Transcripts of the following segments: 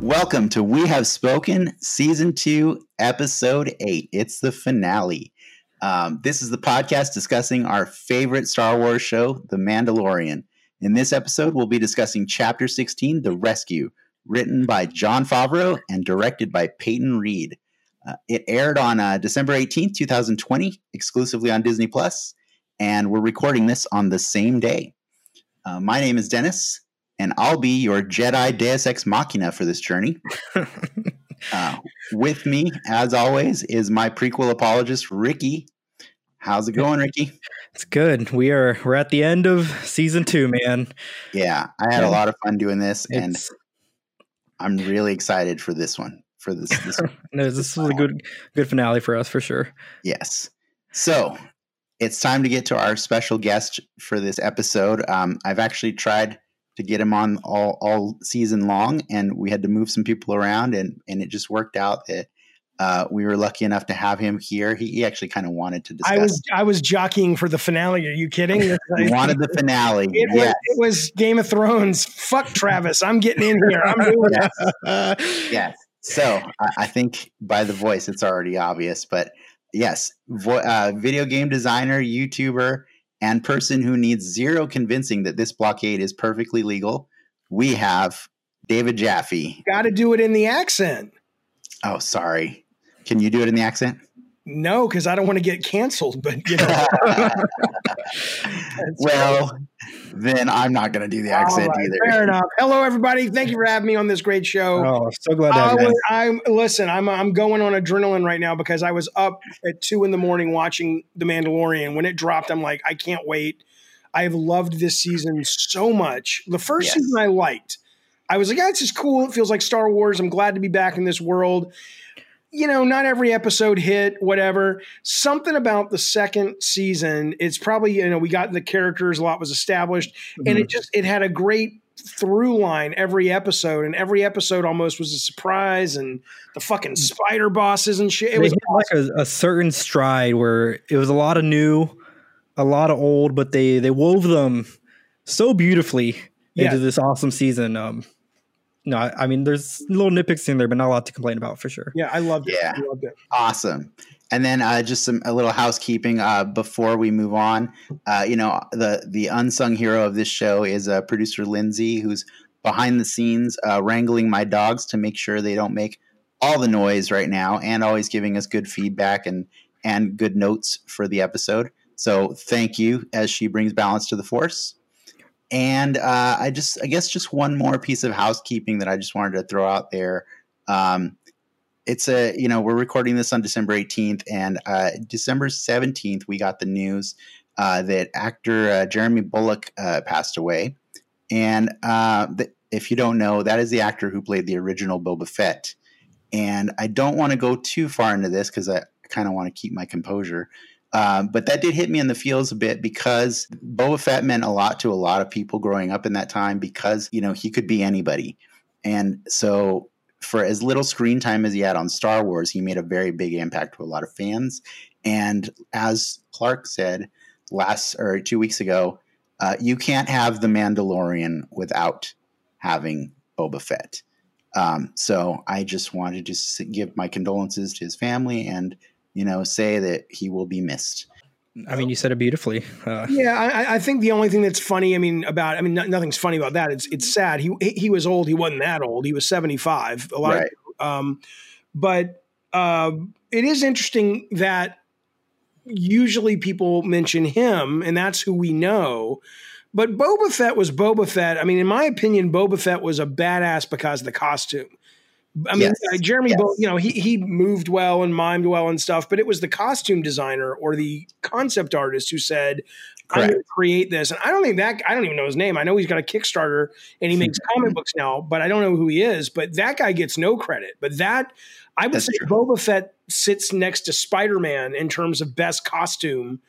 Welcome to We Have Spoken, Season 2, Episode 8. It's the finale. Um, this is the podcast discussing our favorite Star Wars show, The Mandalorian. In this episode, we'll be discussing Chapter 16, The Rescue, written by Jon Favreau and directed by Peyton Reed. Uh, it aired on uh, December 18th, 2020, exclusively on Disney Plus, and we're recording this on the same day. Uh, my name is Dennis, and I'll be your Jedi Deus Ex Machina for this journey. Uh, with me, as always, is my prequel apologist, Ricky. How's it going, Ricky? It's good. We are we're at the end of season two, man. Yeah, I had a lot of fun doing this, and I'm really excited for this one. For this, this, no, this is a good good finale for us for sure. yes. So it's time to get to our special guest for this episode. Um, I've actually tried to get him on all all season long, and we had to move some people around, and and it just worked out that. Uh, we were lucky enough to have him here. He, he actually kind of wanted to discuss. I was I was jockeying for the finale. Are you kidding? He wanted the finale. It, was, it was Game of Thrones. Fuck Travis. I'm getting in here. I'm doing yes. yes. So I, I, think by the voice, it's already obvious. But yes, vo- uh, video game designer, YouTuber, and person who needs zero convincing that this blockade is perfectly legal. We have David Jaffe. Got to do it in the accent. Oh, sorry. Can you do it in the accent? No, because I don't want to get canceled. But you know, well, then I'm not going to do the accent right, either. Fair enough. Hello, everybody. Thank you for having me on this great show. Oh, so glad to have you. I'm listen. I'm I'm going on adrenaline right now because I was up at two in the morning watching The Mandalorian. When it dropped, I'm like, I can't wait. I've loved this season so much. The first yes. season I liked. I was like, yeah, it's just cool. It feels like Star Wars. I'm glad to be back in this world you know, not every episode hit, whatever. Something about the second season, it's probably, you know, we got the characters, a lot was established, mm-hmm. and it just it had a great through line every episode, and every episode almost was a surprise, and the fucking spider bosses and shit. It they was like a, a certain stride where it was a lot of new, a lot of old, but they they wove them so beautifully into this awesome season. Um, no, I, I, mean, there's little nitpicks in there, but not a lot to complain about for sure. Yeah, I loved it. Yeah, I loved it. Awesome. And then uh, just some a little housekeeping uh, before we move on. Uh, you know, the the unsung hero of this show is uh, producer Lindsay, who's behind the scenes uh, wrangling my dogs to make sure they don't make all the noise right now, and always giving us good feedback and and good notes for the episode. So thank you as she brings balance to the force. And uh, I just, I guess, just one more piece of housekeeping that I just wanted to throw out there. Um, it's a, you know, we're recording this on December 18th, and uh, December 17th, we got the news uh, that actor uh, Jeremy Bulloch uh, passed away. And uh, if you don't know, that is the actor who played the original Boba Fett. And I don't want to go too far into this because I kind of want to keep my composure. Um, but that did hit me in the feels a bit because Boba Fett meant a lot to a lot of people growing up in that time because, you know, he could be anybody. And so for as little screen time as he had on Star Wars, he made a very big impact to a lot of fans. And as Clark said last or two weeks ago, uh, you can't have The Mandalorian without having Boba Fett. Um, so I just wanted to give my condolences to his family and you know, say that he will be missed. I mean, you said it beautifully. Uh, yeah, I, I, think the only thing that's funny, I mean, about, I mean, no, nothing's funny about that. It's it's sad. He he was old. He wasn't that old. He was seventy five. A lot. Right. Of, um, but uh, it is interesting that usually people mention him, and that's who we know. But Boba Fett was Boba Fett. I mean, in my opinion, Boba Fett was a badass because of the costume. I mean, yes. Jeremy, yes. you know, he he moved well and mimed well and stuff, but it was the costume designer or the concept artist who said, "I'm going to create this." And I don't think that I don't even know his name. I know he's got a Kickstarter and he makes comic books now, but I don't know who he is. But that guy gets no credit. But that I would That's say true. Boba Fett sits next to Spider Man in terms of best costume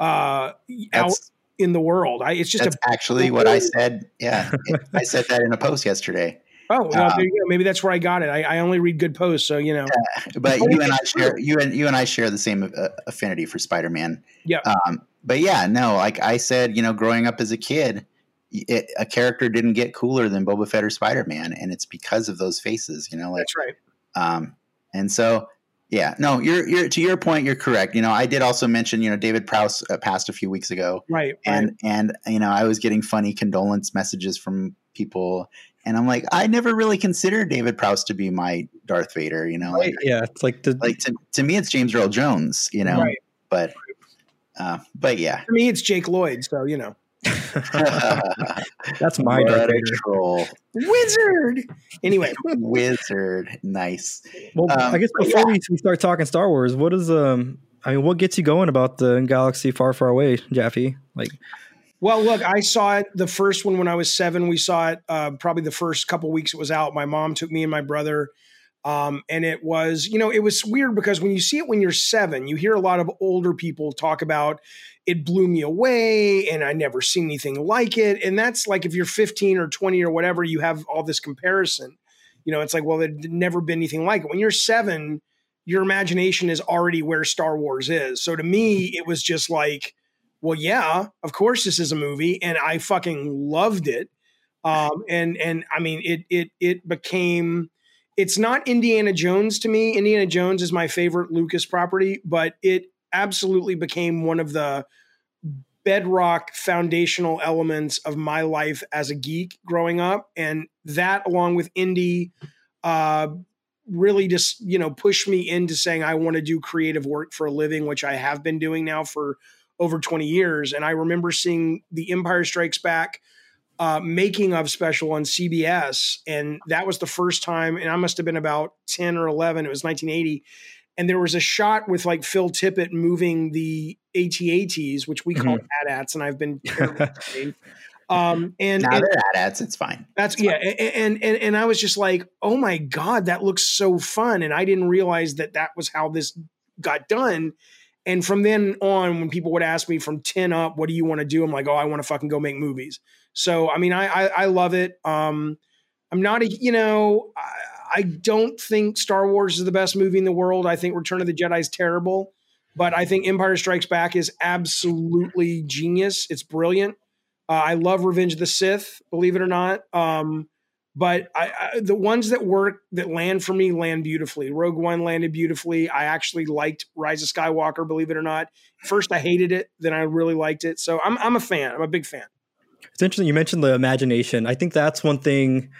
uh, out in the world. I, it's just That's actually what I said. Yeah, I said that in a post yesterday. Oh, well, um, maybe that's where I got it. I, I, only read good posts, so you know. Yeah, but you and I share you and you and I share the same uh, affinity for Spider-Man. Yeah. Um, but yeah, no, like I said, you know, growing up as a kid, it, a character didn't get cooler than Boba Fett or Spider Man, and it's because of those faces. You know, like, that's right. Um, and so yeah, no, you're you're to your point. You're correct. You know, I did also mention you know David Prowse uh, passed a few weeks ago, right? And right. and you know I was getting funny condolence messages from people, and I'm like, I never really considered David Prowse to be my Darth Vader. You know, right. yeah, it's like the, like to, to me it's James Earl Jones. You know, right. but uh, but yeah, for me it's Jake Lloyd. So you know. That's my Darth troll. Wizard. Anyway, wizard. Nice. Well, um, I guess before yeah. we start talking Star Wars, what is um? I mean, what gets you going about the galaxy far, far away, Jaffe? Like, well, look, I saw it the first one when I was seven. We saw it uh, probably the first couple weeks it was out. My mom took me and my brother. Um, and it was, you know, it was weird because when you see it when you're seven, you hear a lot of older people talk about it blew me away and I never seen anything like it. And that's like if you're 15 or 20 or whatever, you have all this comparison. You know, it's like, well, there'd never been anything like it. When you're seven, your imagination is already where Star Wars is. So to me, it was just like, well, yeah, of course this is a movie, and I fucking loved it. Um, and and I mean, it it it became it's not Indiana Jones to me. Indiana Jones is my favorite Lucas property, but it absolutely became one of the bedrock foundational elements of my life as a geek growing up. And that, along with Indy, uh, really just, you know, pushed me into saying I want to do creative work for a living, which I have been doing now for over 20 years. And I remember seeing The Empire Strikes Back uh, making of special on CBS. And that was the first time, and I must have been about 10 or 11, it was 1980. And there was a shot with like Phil Tippett moving the AT-ATs, which we call mm-hmm. AT-ATs, and I've been um, and now and, they're AT-ATs, it's fine. That's it's yeah, fine. And, and and I was just like, oh my god, that looks so fun, and I didn't realize that that was how this got done. And from then on, when people would ask me from 10 up, what do you want to do? I'm like, oh, I want to fucking go make movies. So, I mean, I, I, I love it. Um, I'm not a, you know, I, I, don't think Star Wars is the best movie in the world. I think Return of the Jedi is terrible, but I think Empire Strikes Back is absolutely genius. It's brilliant. Uh, I love Revenge of the Sith, believe it or not. Um, but I, I, the ones that work that land for me land beautifully. Rogue One landed beautifully. I actually liked Rise of Skywalker, believe it or not. First, I hated it, then I really liked it. So I'm I'm a fan. I'm a big fan. It's interesting you mentioned the imagination. I think that's one thing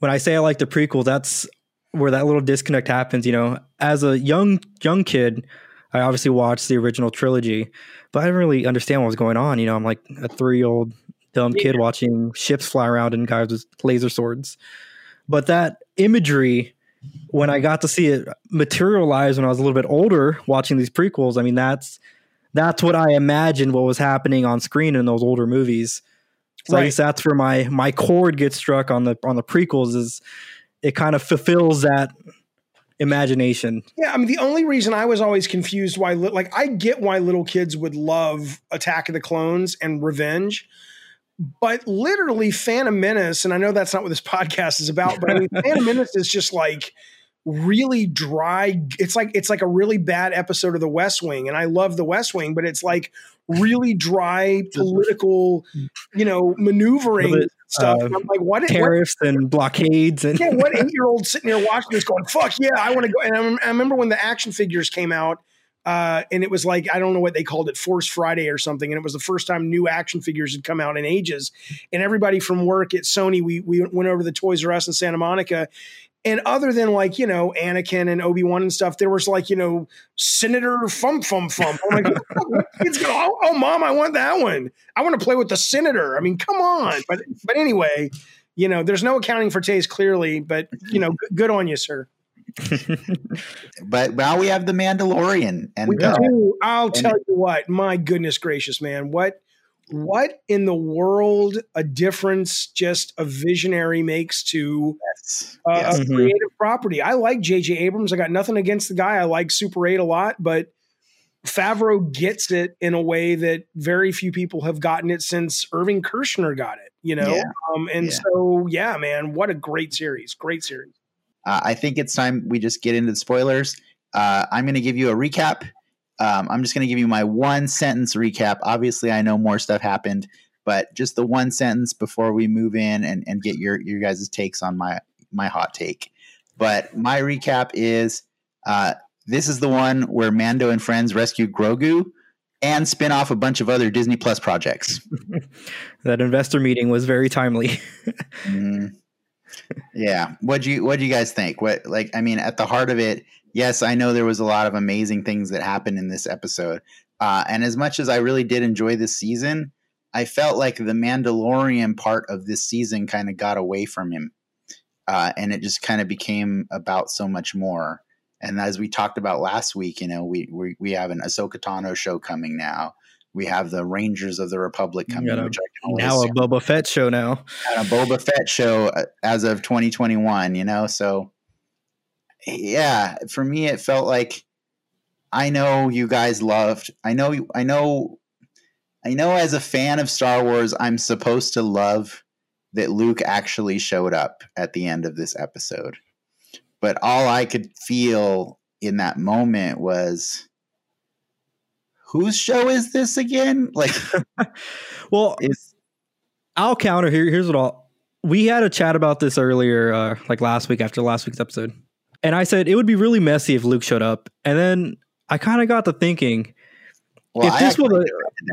when I say I like the prequel, that's where that little disconnect happens, you know. As a young young kid, I obviously watched the original trilogy, but I didn't really understand what was going on, you know. I'm like a 3-year-old dumb yeah. kid watching ships fly around and guys with laser swords. But that imagery when I got to see it materialize when I was a little bit older watching these prequels, I mean that's that's what I imagined what was happening on screen in those older movies. So right. I guess that's where my my chord gets struck on the on the prequels is it kind of fulfills that imagination. Yeah, I mean the only reason I was always confused why like I get why little kids would love Attack of the Clones and Revenge, but literally Phantom Menace, and I know that's not what this podcast is about, but I mean Phantom Menace is just like really dry. It's like it's like a really bad episode of The West Wing, and I love The West Wing, but it's like really dry political, you know, maneuvering bit, stuff. Uh, I'm like, what? Tariffs what, and blockades and yeah, what eight year old sitting there watching this going, "Fuck yeah, I want to go." And I, I, remember when the action figures came out. Uh, and it was like I don't know what they called it, Force Friday or something, and it was the first time new action figures had come out in ages. And everybody from work at Sony, we we went over to the Toys R Us in Santa Monica, and other than like, you know, Anakin and Obi-Wan and stuff, there was like, you know, Senator Fum Fum Fum. I'm like, go, oh, oh, mom, I want that one. I want to play with the senator. I mean, come on. But but anyway, you know, there's no accounting for taste clearly, but you know, good on you, sir. but now we have the Mandalorian, and we uh, do. I'll and tell you what, my goodness gracious, man, what what in the world a difference just a visionary makes to yes. Uh, yes. a mm-hmm. creative property. I like J.J. Abrams. I got nothing against the guy. I like Super 8 a lot, but Favreau gets it in a way that very few people have gotten it since Irving Kershner got it, you know? Yeah. Um, and yeah. so, yeah, man, what a great series. Great series. Uh, I think it's time we just get into the spoilers. Uh, I'm going to give you a recap um, I'm just going to give you my one sentence recap. Obviously, I know more stuff happened, but just the one sentence before we move in and, and get your your guys' takes on my my hot take. But my recap is uh, this is the one where Mando and friends rescue Grogu and spin off a bunch of other Disney Plus projects. that investor meeting was very timely. mm. Yeah. What do you what do you guys think? What like I mean at the heart of it, yes, I know there was a lot of amazing things that happened in this episode. Uh, and as much as I really did enjoy this season, I felt like the Mandalorian part of this season kind of got away from him. Uh, and it just kind of became about so much more. And as we talked about last week, you know, we we, we have an Ahsoka Tano show coming now. We have the Rangers of the Republic coming. A, now a Boba Fett show now. And a Boba Fett show uh, as of 2021. You know, so yeah, for me, it felt like I know you guys loved. I know. I know I know as a fan of Star Wars, I'm supposed to love that Luke actually showed up at the end of this episode. But all I could feel in that moment was whose show is this again? Like well, is, I'll counter here here's what I'll we had a chat about this earlier uh, like last week after last week's episode. And I said it would be really messy if Luke showed up. And then I kind of got to thinking well, if this was a,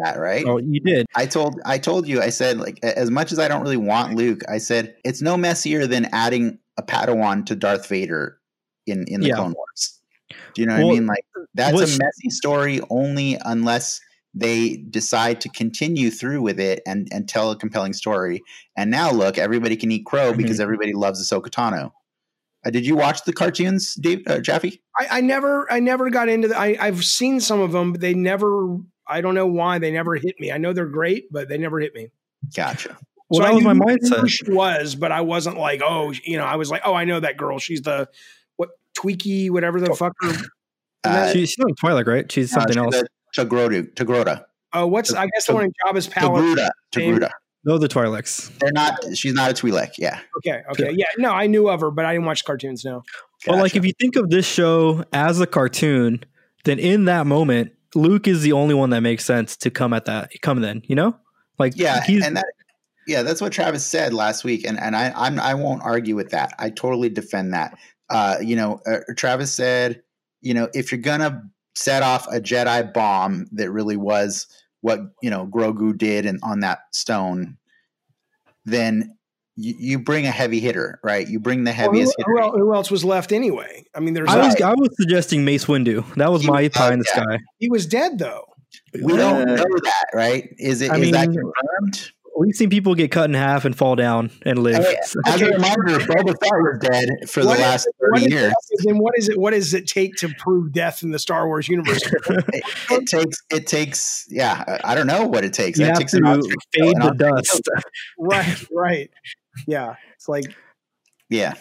that right. Oh, you did. I told I told you. I said like as much as I don't really want Luke, I said it's no messier than adding a Padawan to Darth Vader in in the yeah. Clone Wars. Do you know well, what I mean? Like that's a messy story only unless they decide to continue through with it and and tell a compelling story. And now look, everybody can eat crow mm-hmm. because everybody loves Ahsoka Tano. Uh, did you watch the cartoons, Dave uh, Jaffe? I, I, never, I never got into the. I, I've seen some of them, but they never. I don't know why they never hit me. I know they're great, but they never hit me. Gotcha. Well, so that I was my mindset. She was, but I wasn't like, oh, you know, I was like, oh, I know that girl. She's the what Twiki, whatever the fuck. Uh, she, she's not Twi'lek, right? She's something else. Togruta. Togruta. Oh, what's I guess the one in Jabba's palace. Togruta. Togruta. No, the Twi'leks. They're not. She's not a Twi'lek. Yeah. Okay. Okay. Yeah. No, I knew of her, but I didn't watch cartoons. No. Gotcha. Well, like if you think of this show as a cartoon, then in that moment, Luke is the only one that makes sense to come at that. Come then, you know, like yeah, and that yeah, that's what Travis said last week, and and I I'm, I won't argue with that. I totally defend that. Uh, you know, uh, Travis said, you know, if you're gonna set off a Jedi bomb that really was what you know Grogu did and on that stone, then you, you, bring a heavy hitter, right? You bring the heaviest well, who, who, else was left anyway? I mean, there's. I was, I was suggesting Mace Windu. That was he my pie in the sky. He was dead though. We uh, don't know that, right? Is it? I is mean, that confirmed? We've seen people get cut in half and fall down and live. Hey, as a reminder, Boba Fett was dead for what the last thirty years. Then what is it? What does it take to prove death in the Star Wars universe? it, it, takes. It takes. Yeah, I don't know what it takes. You it have takes to fade the dust. right. Right. Yeah. It's like. Yeah.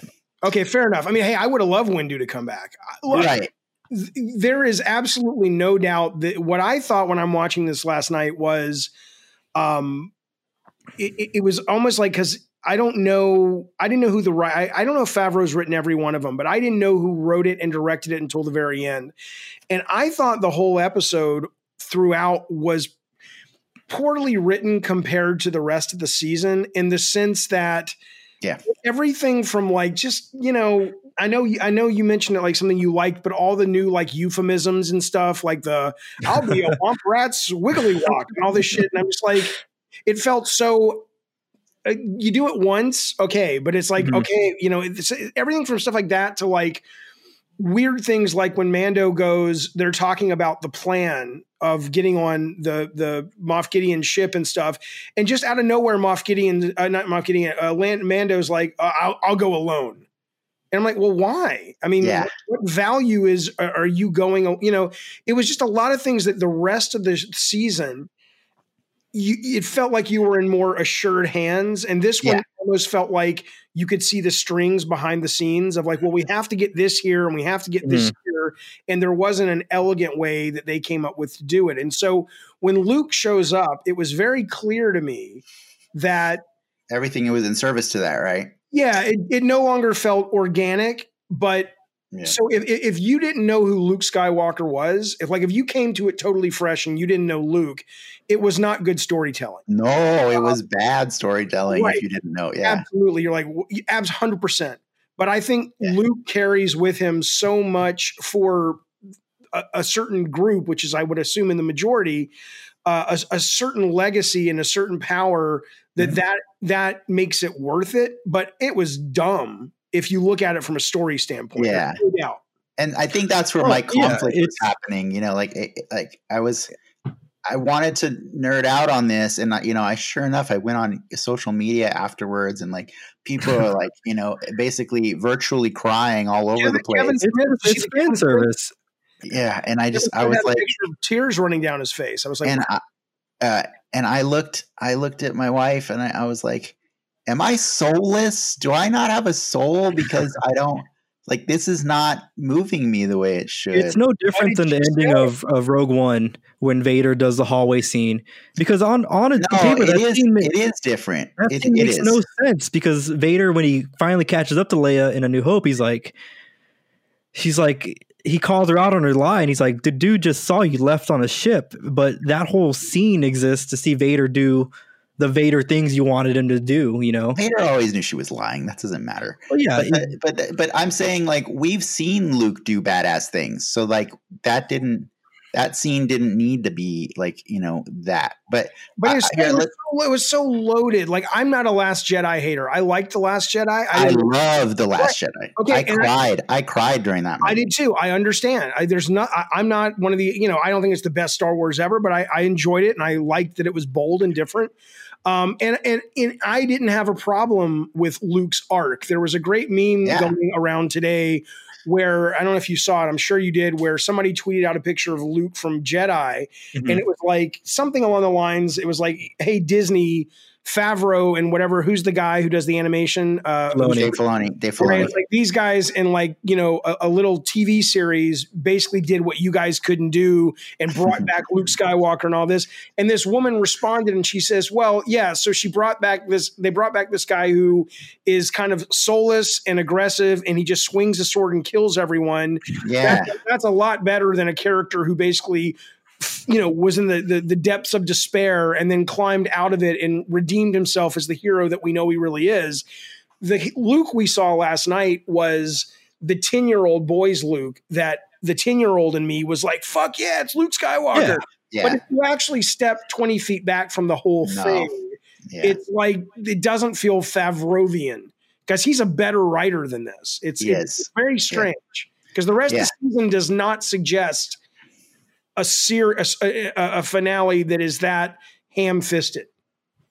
Okay. Fair enough. I mean, hey, I would have loved Windu to come back. Look, right there is absolutely no doubt that what I thought when I'm watching this last night was um it, it was almost like because I don't know, I didn't know who the right, I, I don't know if Favreau's written every one of them, but I didn't know who wrote it and directed it until the very end. And I thought the whole episode throughout was poorly written compared to the rest of the season in the sense that yeah everything from like just you know i know i know you mentioned it like something you liked but all the new like euphemisms and stuff like the i'll be a womp rat's wiggly walk and all this shit and i'm just like it felt so uh, you do it once, okay, but it's like mm-hmm. okay, you know, everything from stuff like that to like weird things like when Mando goes, they're talking about the plan of getting on the the Moff Gideon ship and stuff, and just out of nowhere, Moff Gideon, uh, not Moff Gideon, uh, Mando's like, uh, I'll, I'll go alone. And I'm like, well, why? I mean, yeah. what, what, value is are you going? You know, it was just a lot of things that the rest of the season you, it felt like you were in more assured hands. And this yeah. one almost felt like you could see the strings behind the scenes of like, well, we have to get this here and we have to get this mm. here. And there wasn't an elegant way that they came up with to do it. And so when Luke shows up, it was very clear to me that everything was in service to that, right? Yeah, it, it no longer felt organic, but Yeah. So if if you didn't know who Luke Skywalker was, if like if you came to it totally fresh and you didn't know Luke, it was not good storytelling. No, it was bad storytelling right. if you didn't know. Yeah, absolutely. You're like abs hundred percent. But I think yeah. Luke carries with him so much for a, a, certain group, which is I would assume in the majority, uh, a, a, certain legacy and a certain power that that that makes it worth it. But it was dumb if you look at it from a story standpoint. Yeah. No and I think that's where my conflict yeah, was happening. You know, like like I was, I wanted to nerd out on this, and you know, I sure enough, I went on social media afterwards, and like people are like, you know, basically virtually crying all over the place. it's, it's fan service. Yeah, and I just I was like tears running down his face. I was like, and I, uh, and I looked, I looked at my wife, and I, I was like, "Am I soulless? Do I not have a soul? Because I don't." like this is not moving me the way it should. It's no different than the ending of, of Rogue One when Vader does the hallway scene. Because on on a no, paper, it is, scene, it is different. That it, it makes no sense because Vader, when he finally catches up to Leia in A New Hope, he's like, he's like, he calls her out on her lie, and he's like, the dude just saw you left on a ship. But that whole scene exists to see Vader do the Vader things you wanted him to do, you know. Vader always knew she was lying. That doesn't matter. Well, yeah, but, it, but but I'm saying like we've seen Luke do badass things, so like that didn't that scene didn't need to be like you know that but but it, was so, it, was so, loaded like i'm not a last jedi hater i liked the last jedi i, I love the last right. jedi okay i cried I, I, cried during that movie. i did too i understand I, there's not I, am not one of the you know i don't think it's the best star wars ever but I, I enjoyed it and i liked that it was bold and different um, and, and, and I didn't have a problem with Luke's arc. There was a great meme yeah. going around today where I don't know if you saw it. I'm sure you did. Where somebody tweeted out a picture of Luke from Jedi, mm-hmm. and it was like something along the lines. It was like, "Hey Disney, Favreau and whatever. Who's the guy who does the animation? Uh, Filoni. Dave Filoni. Dave Filoni. Right? Like these guys in like you know a, a, little TV series basically did what you guys couldn't do and brought back Luke Skywalker and all this. And this woman responded and she says, "Well, yeah. So she brought back this. They brought back this guy who is kind of soulless and aggressive, and he just swings a sword and kills everyone. Yeah, that's, that's a lot better than a character who basically." You know, was in the, the, the depths of despair and then climbed out of it and redeemed himself as the hero that we know he really is. The Luke we saw last night was the 10 year old boy's Luke that the 10 year old in me was like, fuck yeah, it's Luke Skywalker. Yeah, yeah. But if you actually step 20 feet back from the whole no. thing, yeah. it's like, it doesn't feel Favrovian because he's a better writer than this. It's, it's very strange because the rest of the season does not suggest a serious a, a, finale that is that ham fisted.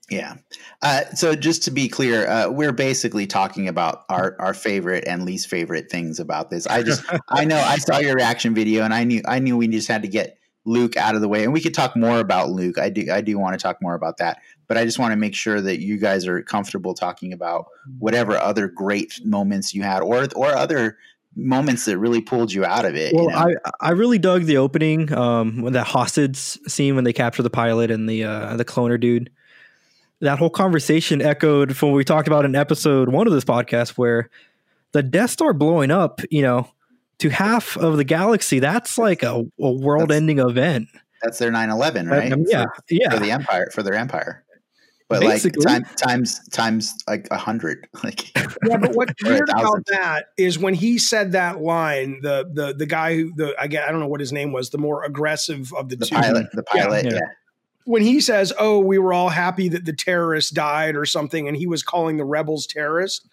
Yeah. Uh, so just to be clear, uh, we're basically talking about our, our favorite and least favorite things about this. I just I know I saw your reaction video and I knew I knew we just had to get Luke out of the way and we could talk more about Luke. I do I do want to talk more about that, but I just want to make sure that you guys are comfortable talking about whatever other great moments you had or or other moments that really pulled you out of it. Well, you know? I I really dug the opening, um, when that hostage scene when they capture the pilot and the uh, the cloner dude. That whole conversation echoed from what we talked about in episode one of this podcast, where the Death Star blowing up, you know, to half of the galaxy. That's like a, a world-ending event. That's their 9-11, right? Um, yeah, for, yeah. For the empire, for their empire but Basically. like time, times times like a hundred like yeah but what's weird about that is when he said that line the the the guy who the i get i don't know what his name was the more aggressive of the, the two pilot the pilot yeah. yeah. when he says oh we were all happy that the terrorists died or something and he was calling the rebels terrorists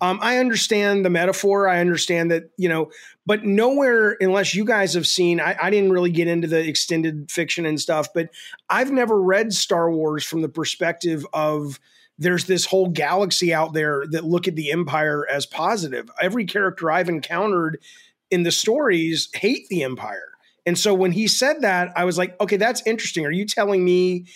um, I understand the metaphor. I understand that, you know, but nowhere, unless you guys have seen, I, I, didn't really get into the extended fiction and stuff, but I've never read Star Wars from the perspective of there's this whole galaxy out there that look at the Empire as positive. Every character I've encountered in the stories hate the Empire. And so when he said that, I was like, okay, that's interesting. Are you telling me,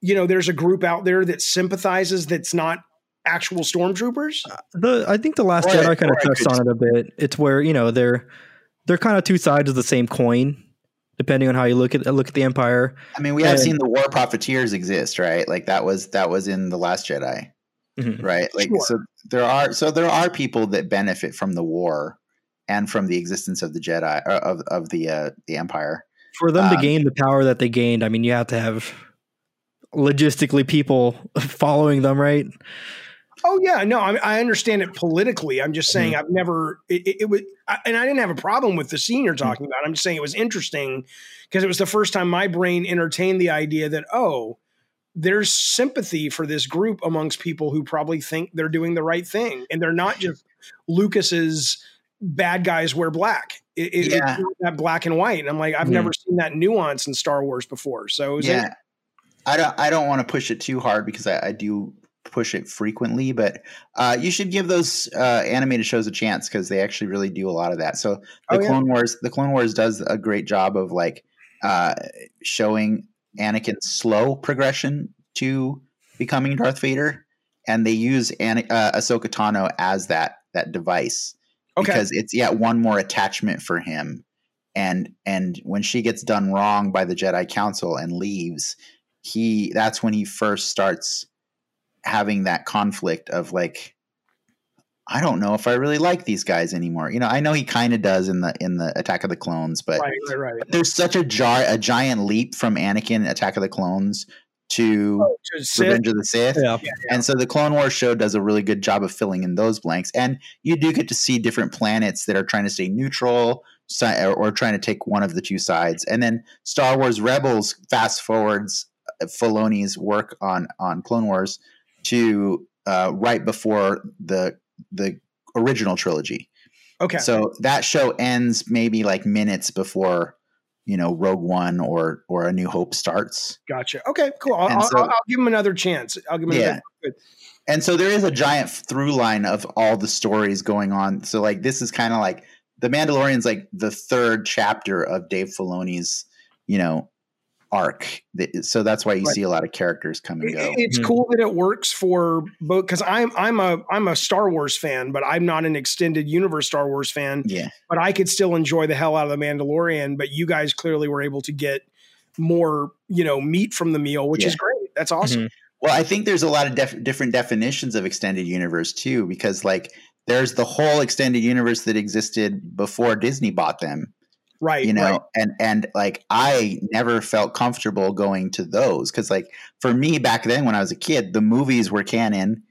you know, there's a group out there that sympathizes that's not actual stormtroopers. Uh, the I think the Last or, Jedi kind of touched on it a bit. It's where you know they're they're kind of two sides of the same coin, depending on how you look at look at the Empire. I mean, we have seen the War Profiteers exist, right? Like that was that was in the Last Jedi, mm-hmm. right? Like sure. so there are so there are people that benefit from the war. and from the existence of the Jedi of of the uh, the Empire. For them um, to gain the power that they gained, I mean, you have to have logistically people following them, right? Oh yeah, no, I, I understand it politically. I'm just saying mm-hmm. I've never it, it, it was, and I didn't have a problem with the scene you're mm-hmm. talking mm-hmm. about. I'm just saying it was interesting because it was the first time my brain entertained the idea that oh, there's sympathy for this group amongst people who probably think they're doing the right thing, and they're not just Lucas's bad guys wear black. It, yeah. it's that black and white, and I'm like, I've mm-hmm. never seen that nuance in Star Wars before. So yeah. I don't. I don't want to push it too hard because I, I do push it frequently, but uh, you should give those uh, animated shows a chance because they actually really do a lot of that. So the oh, yeah. Clone Wars, the Clone Wars does a great job of like uh, showing Anakin's slow progression to becoming Darth Vader, and they use An- uh, Ahsoka Tano as that that device okay. because it's yeah one more attachment for him, and and when she gets done wrong by the Jedi Council and leaves, he that's when he first starts having that conflict of like I don't know if I really like these guys anymore. You know, I know he kind of does in the in the Attack of the Clones, but right, right, right. there's such a jar a giant leap from Anakin Attack of the Clones to, oh, to Revenge of the Sith. Yeah. Yeah, yeah. And so the Clone Wars show does a really good job of filling in those blanks. And you do get to see different planets that are trying to stay neutral or, or trying to take one of the two sides. And then Star Wars Rebels fast forwards uh, Filoni's work on on Clone Wars to uh, right before the the original trilogy. Okay. So that show ends maybe like minutes before you know Rogue One or or A New Hope starts. Gotcha. Okay, cool. I'll, so, I'll, I'll give him another chance. I'll give him yeah. Another, and so there is a giant through line of all the stories going on. So like this is kind of like the Mandalorian's like the third chapter of Dave Filoni's, you know, arc. So that's why you right. see a lot of characters come and go. It's mm-hmm. cool that it works for both because I'm I'm a I'm a Star Wars fan, but I'm not an extended universe Star Wars fan. Yeah. But I could still enjoy the hell out of the Mandalorian. But you guys clearly were able to get more, you know, meat from the meal, which yeah. is great. That's awesome. Mm-hmm. Well, I think there's a lot of def- different definitions of extended universe too, because like there's the whole extended universe that existed before Disney bought them right you know right. and and like i never felt comfortable going to those because like for me back then when i was a kid the movies were canon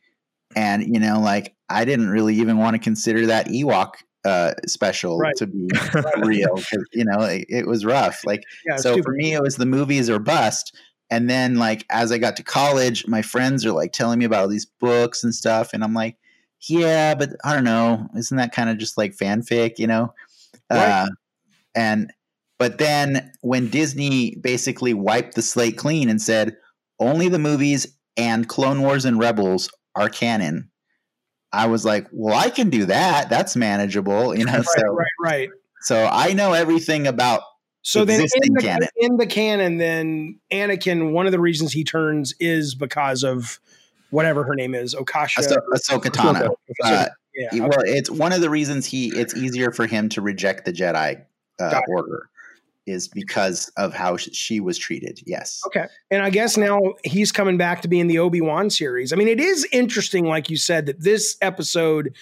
and you know like i didn't really even want to consider that ewok uh, special right. to be real because you know it, it, was rough like yeah, so stupid. for me it was the movies or bust and then like as i got to college my friends are like telling me about all these books and stuff and i'm like yeah but i don't know isn't that kind of just like fanfic you know right. uh, and but then when Disney basically wiped the slate clean and said only the movies and Clone Wars and Rebels are canon, I was like, well, I can do that. That's manageable, you know. Right, so right, right. So I know everything about. So then, in the, canon. in the canon, then Anakin, one of the reasons he turns is because of whatever her name is, Okasha, Ahso- Ahsoka Tano. Uh, yeah, okay. Well, it's one of the reasons he. It's easier for him to reject the Jedi uh, order is because of how she was treated. Yes. Okay. And I guess now he's coming back to be in the Obi-Wan series. I mean, it is interesting, like you said, that this episode,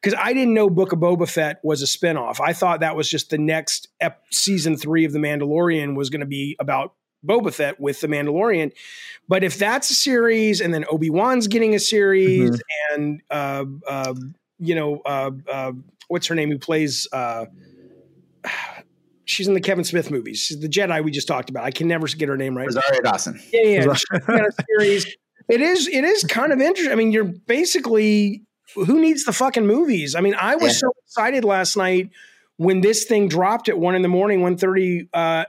because I didn't know Book of Boba Fett was a spinoff. I thought that was just the next ep- season three of The Mandalorian was going to be about Boba Fett with The Mandalorian. But if that's a series and then Obi-Wan's getting a series mm-hmm. and, uh, uh, you know, uh, uh what's her name who plays, uh, she's in the Kevin Smith movies. She's the Jedi we just talked about. I can never get her name right. Rosario Dawson. Yeah, yeah. series. It is. It is kind of interesting. I mean, you're basically who needs the fucking movies? I mean, I was yeah. so excited last night when this thing dropped at one in the morning, one thirty. Uh,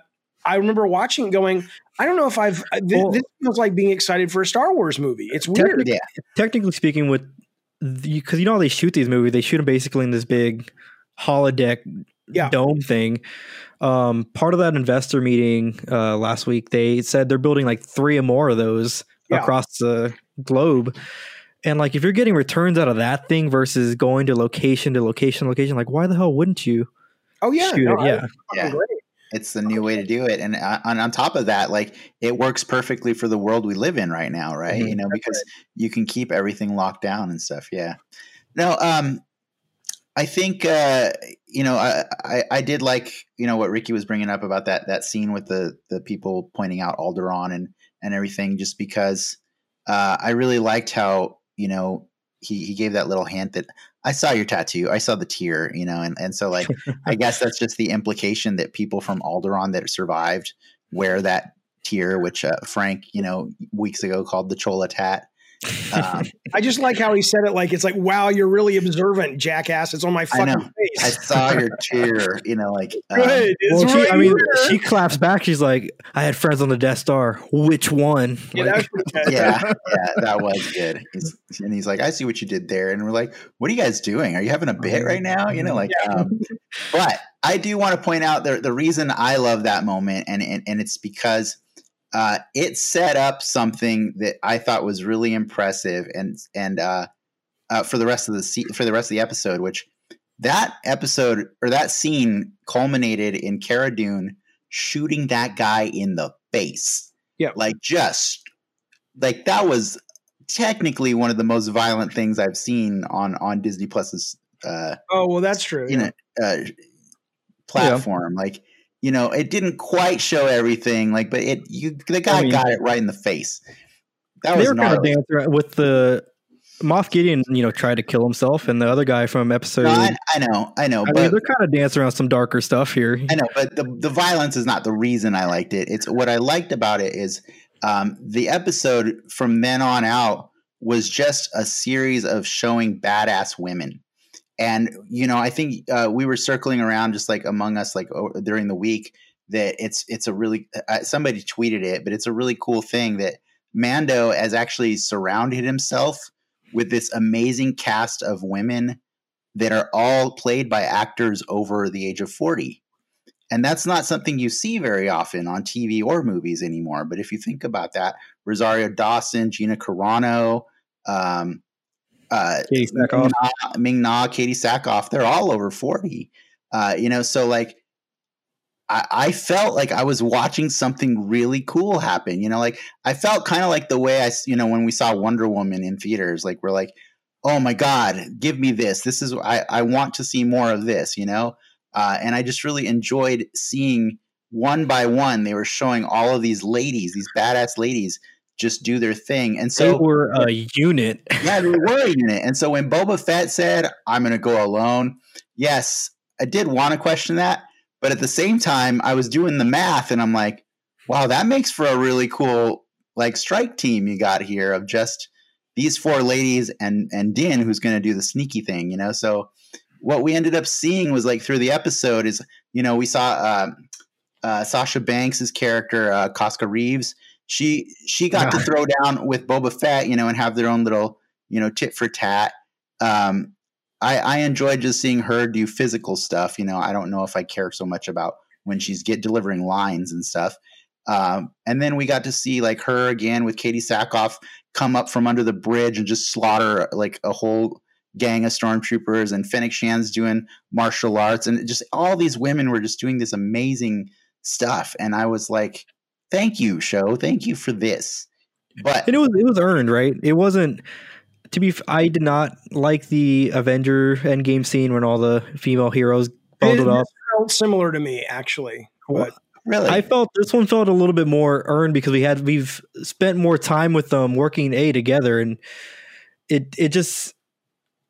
I remember watching, going, I don't know if I've. Uh, th- well, this feels like being excited for a Star Wars movie. It's weird. Technically, yeah. technically speaking, with because you know how they shoot these movies, they shoot them basically in this big holodeck yeah. dome thing. Um, part of that investor meeting uh, last week, they said they're building like three or more of those yeah. across the globe. And like, if you're getting returns out of that thing versus going to location to location location, like, why the hell wouldn't you? Oh yeah, no, yeah, yeah. It's the new way to do it, and uh, on, on top of that, like it works perfectly for the world we live in right now, right? Mm-hmm. You know, because you can keep everything locked down and stuff. Yeah. No, um, I think uh, you know I, I, I did like you know what Ricky was bringing up about that that scene with the the people pointing out Alderaan and and everything just because uh, I really liked how you know he he gave that little hint that I saw your tattoo. I saw the tear you know and and so like I guess that's just the implication that people from Alderaan that survived wear that tear which uh, Frank you know weeks ago called the Chola tat um, I just like how he said it like it's like, wow, you're really observant, jackass. It's on my fucking I face. I saw your tear, you know, like um, Good. Well, right she, I mean, she claps back. She's like, I had friends on the Death Star. Which one? Yeah, like, yeah, yeah, that was good. He's, and he's like, I see what you did there. And we're like, what are you guys doing? Are you having a bit right now? You know, like, yeah. um, but I do want to point out the, the reason I love that moment, and, and, and it's because uh, it set up something that I thought was really impressive, and and uh, uh, for the rest of the se- for the rest of the episode, which that episode or that scene culminated in Cara Dune shooting that guy in the face. Yeah, like just like that was technically one of the most violent things I've seen on on Disney Plus's. Uh, oh well, that's true. You know, uh, platform yeah. like you know, it didn't quite show everything, like, but it you the guy I mean, got it right in the face. That was kind of dancing with the Moff Gideon, you know, tried to kill himself, and the other guy from episode. No, I, I, know, I know, I but mean, they're kind of dancing around some darker stuff here. I know, but the the violence is not the reason I liked it. It's what I liked about it is um, the episode from then on out was just a series of showing badass women and you know, I think uh, we were circling around just like among us, like oh, during the week, that it's it's a really uh, somebody tweeted it, but it's a really cool thing that Mando has actually surrounded himself with this amazing cast of women that are all played by actors over the age of 40. And that's not something you see very often on TV or movies anymore. But if you think about that, Rosario Dawson, Gina Carano, um, uh, Katee Sackhoff. Ming Na, Katee Sackhoff, they're all over 40. Uh, you know, so like I, I, felt like I was watching something really cool happen. You know, like I felt kind of like the way I, you know, when we saw Wonder Woman in theaters, like we're like, oh my God, give me this. This is, I, I want to see more of this, you know? Uh, and I just really enjoyed seeing one by one, they were showing all of these ladies, these badass ladies just do their thing. And so they were a unit. yeah, they were a unit. And so when Boba Fett said, I'm going to go alone, yes, I did want to question that. But at the same time, I was doing the math and I'm like, wow, that makes for a really cool like strike team you got here of just these four ladies and and Din who's going to do the sneaky thing, you know. So what we ended up seeing was like through the episode is you know we saw uh, uh, Sasha Banks's character uh, Koska Reeves she she got yeah. to throw down with Boba Fett, you know, and have their own little, you know, tit for tat. Um, I, I enjoyed just seeing her do physical stuff. You know, I don't know if I care so much about when she's get delivering lines and stuff. Um, and then we got to see like her again with Katee Sackhoff come up from under the bridge and just slaughter like a whole gang of stormtroopers. And Fennec Shand's doing martial arts, and just all these women were just doing this amazing stuff. And I was like, thank you, show. Thank you for this. But and it was it was earned, right? It wasn't to be. I did not like the Avenger Endgame scene when all the female heroes bundled up. Felt similar to me, actually. But really, I felt this one felt a little bit more earned because we had we've spent more time with them working a together, and it it just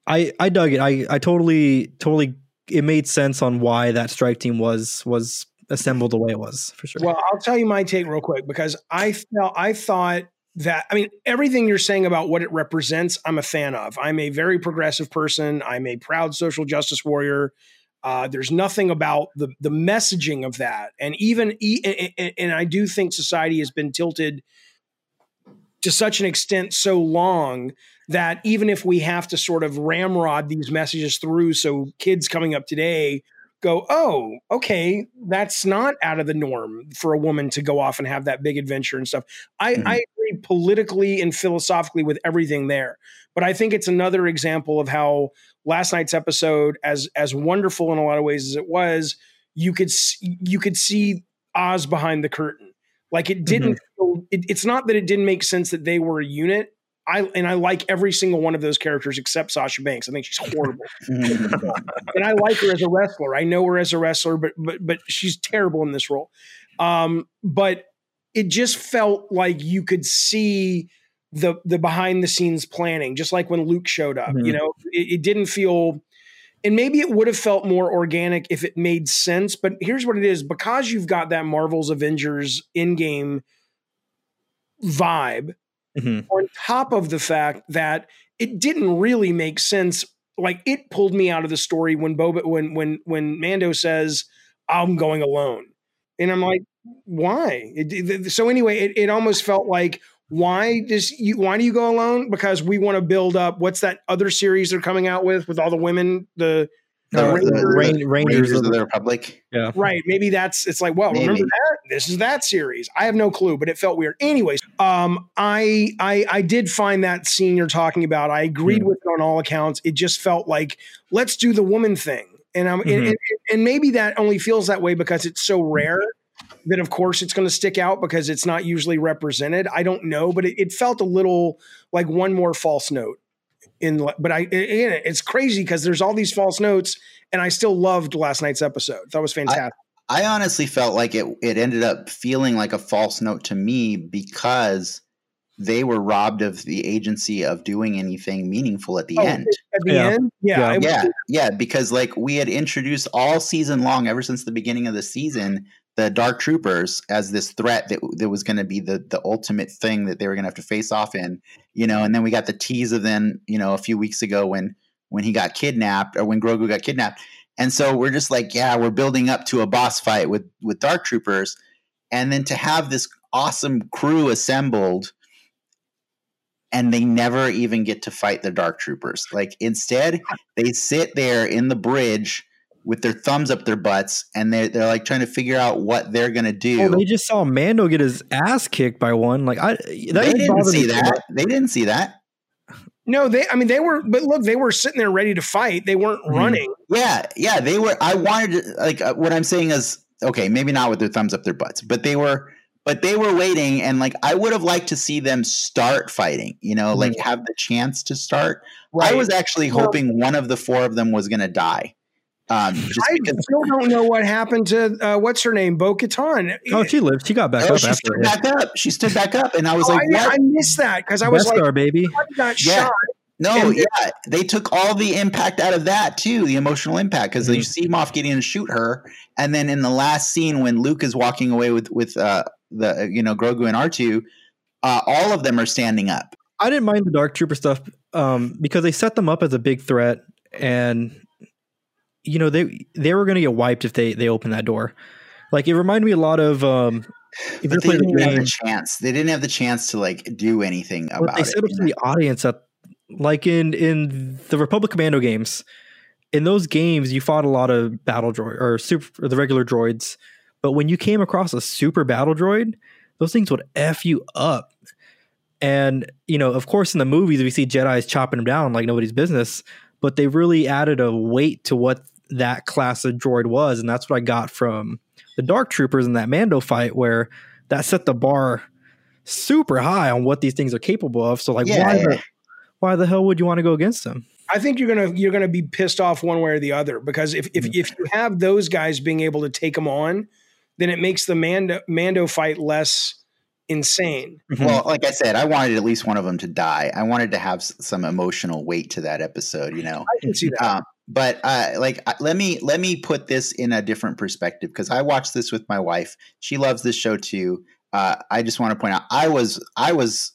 I I dug it. I I totally totally it made sense on why that strike team was was assembled the way it was for sure. Well, I'll tell you my take real quick because I felt I thought that I mean everything you're saying about what it represents, I'm a fan of. I'm a very progressive person. I'm a proud social justice warrior. Uh, there's nothing about the the messaging of that, and even and, and I do think society has been tilted to such an extent so long that even if we have to sort of ramrod these messages through, so kids coming up today go, oh, okay, that's not out of the norm for a woman to go off and have that big adventure and stuff. I, mm-hmm. I agree politically and philosophically with everything there, but I think it's another example of how last night's episode, as as wonderful in a lot of ways as it was, you could you could see Oz behind the curtain. Like it didn't. Mm-hmm. Feel, it, it's not that it didn't make sense that they were a unit. I and I like every single one of those characters except Sasha Banks. I think she's horrible, and I like her as a wrestler. I know her as a wrestler, but but but she's terrible in this role. Um, but it just felt like you could see the the behind the scenes planning, just like when Luke showed up. Mm-hmm. You know, it, it didn't feel and maybe it would have felt more organic if it made sense. But here's what it is because you've got that Marvel's Avengers Endgame vibe, mm-hmm. on top of the fact that it didn't really make sense. Like it pulled me out of the story when Boba when when when Mando says, I'm going alone. And I'm like, why? It, it, so anyway, it, it almost felt like why does you why do you go alone? Because we want to build up what's that other series they're coming out with with all the women, the the, the, Rangers, the Rangers, Rangers, of the Republic. Yeah. Right. Maybe that's it's like, well, Maybe. remember that? This is that series. I have no clue, but it felt weird. Anyways, um, I I I did find that scene you're talking about. I agreed mm with it on all accounts. It just felt like let's do the woman thing. And I'm mm-hmm. and, and, and maybe that only feels that way because it's so rare that of course it's going to stick out because it's not usually represented. I don't know, but it, it felt a little like one more false note in but I again it's crazy because there's all these false notes and I still loved last night's episode. That was fantastic. I, I, honestly felt like it it ended up feeling like a false note to me because they were robbed of the agency of doing anything meaningful at the oh, end. At the yeah. end? Yeah. Yeah. Yeah, yeah, because like we had introduced all season long ever since the beginning of the season the Dark Troopers as this threat that that was going to be the the ultimate thing that they were going to have to face off in, you know. And then we got the tease of then, you know, a few weeks ago when when he got kidnapped or when Grogu got kidnapped. And so we're just like, yeah, we're building up to a boss fight with with Dark Troopers, and then to have this awesome crew assembled and they never even get to fight the dark troopers like instead they sit there in the bridge with their thumbs up their butts and they're, they're like trying to figure out what they're gonna do. Oh, they just saw Mando get his ass kicked by one. Like I, they didn't see that. They didn't see that. No, they. I mean, they were. But look, they were sitting there ready to fight. They weren't mm-hmm. running. Yeah, yeah, they were. I wanted to, like uh, what I'm saying is okay. Maybe not with their thumbs up their butts, but they were. But they were waiting, and like I would have liked to see them start fighting. You know, mm-hmm. like have the chance to start. Right. I was actually hoping one of the four of them was going to die. Um, I still don't know what happened to uh, what's her name, Bo Katan. Oh, she lived. She got back oh, up. She stood back up. She stood back up, and I was oh, like, I, I, missed that because I was Beskar, like, baby, got yeah. shot. No, and yeah, they took all the impact out of that too, the emotional impact, because mm-hmm. you see Moff Gideon shoot her, and then in the last scene when Luke is walking away with with uh, the you know Grogu and R two, uh, all of them are standing up. I didn't mind the Dark Trooper stuff um, because they set them up as a big threat, and you know they they were going to get wiped if they they opened that door. Like it reminded me a lot of um, if but they didn't the game, have the chance. They didn't have the chance to like do anything about they it. They set up to the audience that, like in in the Republic Commando games. In those games, you fought a lot of battle droid or super or the regular droids, but when you came across a super battle droid, those things would f you up. And you know, of course, in the movies, we see Jedi's chopping them down like nobody's business, but they really added a weight to what that class of droid was, and that's what I got from the Dark Troopers in that Mando fight, where that set the bar super high on what these things are capable of. So, like, yeah, why, yeah. The, why the hell would you want to go against them? I think you're gonna you're gonna be pissed off one way or the other because if if, mm-hmm. if you have those guys being able to take them on, then it makes the Mando Mando fight less insane. Mm-hmm. Well, like I said, I wanted at least one of them to die. I wanted to have some emotional weight to that episode. You know, I can see that. Um, but uh, like let me let me put this in a different perspective because I watched this with my wife. She loves this show too. Uh, I just want to point out I was I was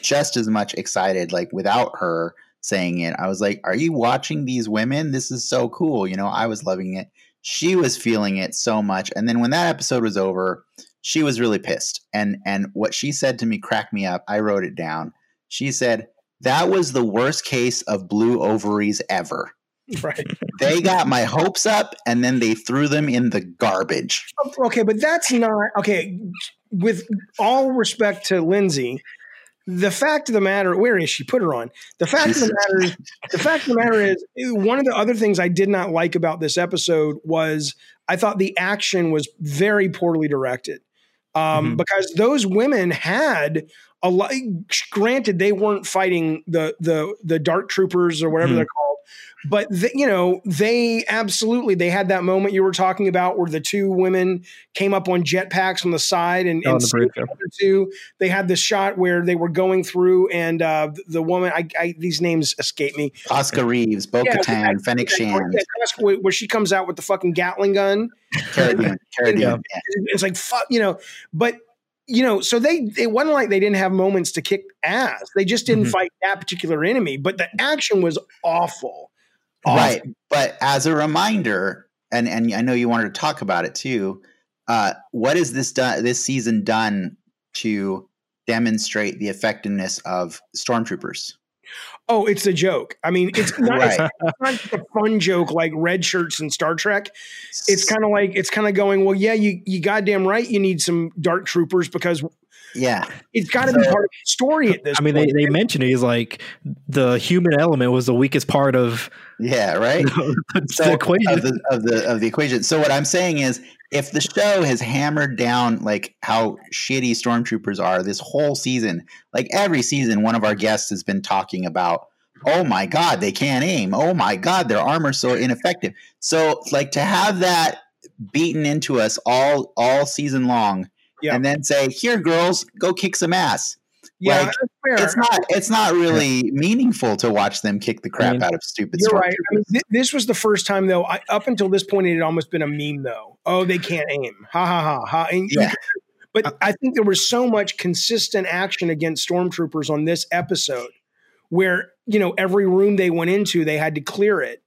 just as much excited like without her saying it. I was like, "Are you watching these women? This is so cool." You know, I was loving it. She was feeling it so much, and then when that episode was over, she was really pissed. And and what she said to me cracked me up. I wrote it down. She said that was the worst case of blue ovaries ever. Right. they got my hopes up and then they threw them in the garbage. Okay, but that's not okay. With all respect to Lindsay, the fact of the matter, where is she? Put her on. The fact of the matter is, the fact of the matter is, one of the other things I did not like about this episode was I thought the action was very poorly directed. um, mm-hmm. because those women had a lot. Granted, they weren't fighting the the the dark troopers or whatever mm-hmm. they're called, but the, you know they absolutely they had that moment you were talking about where the two women came up on jetpacks on the side and, and the, the two they had the shot where they were going through and uh, the woman I, I, these names escape me Koska Reeves Bo Katan yeah, Fennec Shand where she comes out with the fucking Gatling gun Cara yeah. it's like fuck you know but you know, so they it wasn't like they didn't have moments to kick ass. They just didn't mm-hmm. fight that particular enemy, but the action was awful. Awful. Right. But as a reminder, and and I know you wanted to talk about it too. Uh, what has this done this season done to demonstrate the effectiveness of stormtroopers? oh, it's a joke. I mean, it's not, right. it's not a fun joke like red shirts and Star Trek. It's kind of like it's kind of going, well, yeah, you you goddamn right, you need some dark troopers because yeah, it's got to so, be part of the story at this. I mean, point. they, they mentioned it. He's like the human element was the weakest part of. Yeah, right. the, so, the equation of the, of the of the equation. So what I'm saying is, if the show has hammered down like how shitty stormtroopers are this whole season, like every season, one of our guests has been talking about. Oh my God, they can't aim. Oh my God, their armor's so ineffective. So, like to have that beaten into us all all season long yeah. and then say, "Here, girls, go kick some ass." Yeah, like, it's not it's not really meaningful to watch them kick the crap I mean, out of stupid. You're right. I mean, th- this was the first time though. I, up until this point, it had almost been a meme though. Oh, they can't aim. Ha ha ha ha. And yeah. but I think there was so much consistent action against stormtroopers on this episode, where you know every room they went into, they had to clear it,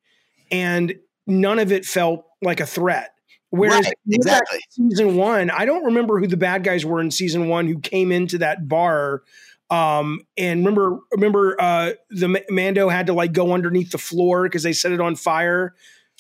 and none of it felt like a threat. Whereas right, exactly season one, I don't remember who the bad guys were in season one who came into that bar. Um, and remember, remember, uh, the Mando had to like go underneath the floor because they set it on fire.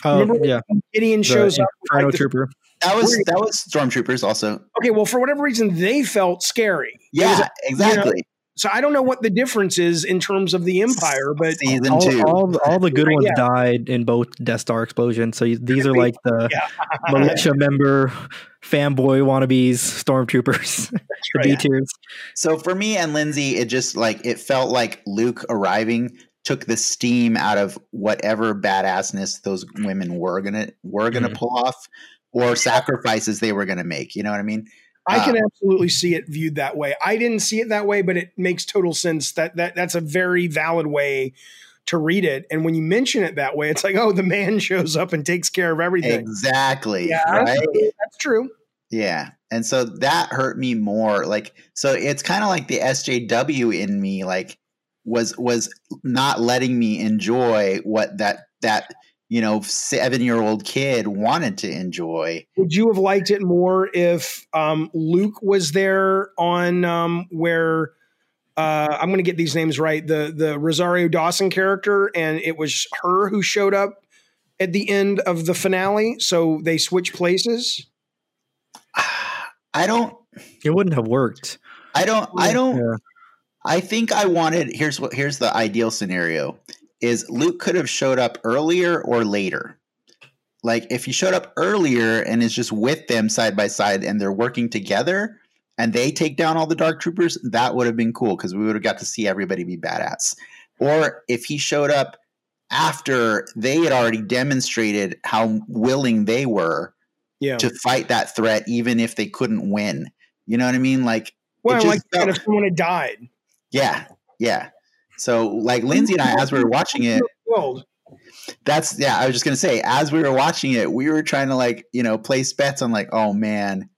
Oh, remember yeah. Gideon shows the up. Like Trooper. That was that was stormtroopers also. Okay, well, for whatever reason, they felt scary. Yeah, was, exactly. You know, so I don't know what the difference is in terms of the Empire, but season all, two, all, all the good ones yeah. died in both Death Star explosions. So these are like the yeah. militia member, fanboy wannabes, stormtroopers, the right. B tiers. So for me and Lindsay, it just like it felt like Luke arriving took the steam out of whatever badassness those women were gonna were gonna mm-hmm. pull off or sacrifices they were gonna make. You know what I mean? I can uh, absolutely see it viewed that way. I didn't see it that way, but it makes total sense. That that that's a very valid way to read it. And when you mention it that way, it's like, oh, the man shows up and takes care of everything. Exactly. Yeah, right? that's true. Yeah. And so that hurt me more. Like, so it's kind of like the SJW in me, like, was was not letting me enjoy what that that you know, seven year old kid wanted to enjoy. Would you have liked it more if um, Luke was there on um, where uh, I'm going to get these names right the the Rosario Dawson character, and it was her who showed up at the end of the finale, so they switch places? I don't. It wouldn't have worked. I don't. I don't. Yeah. I think I wanted. Here's what. Here's the ideal scenario is Luke could have showed up earlier or later. Like if he showed up earlier and is just with them side by side and they're working together and they take down all the dark troopers, that would have been cool because we would have got to see everybody be badass. Or if he showed up after they had already demonstrated how willing they were yeah. to fight that threat, even if they couldn't win. You know what I mean? Like, well, like felt, if someone had died. Yeah, yeah. So, like Lindsay and I, as we were watching it, that's yeah. I was just gonna say, as we were watching it, we were trying to like you know place bets on like, oh man,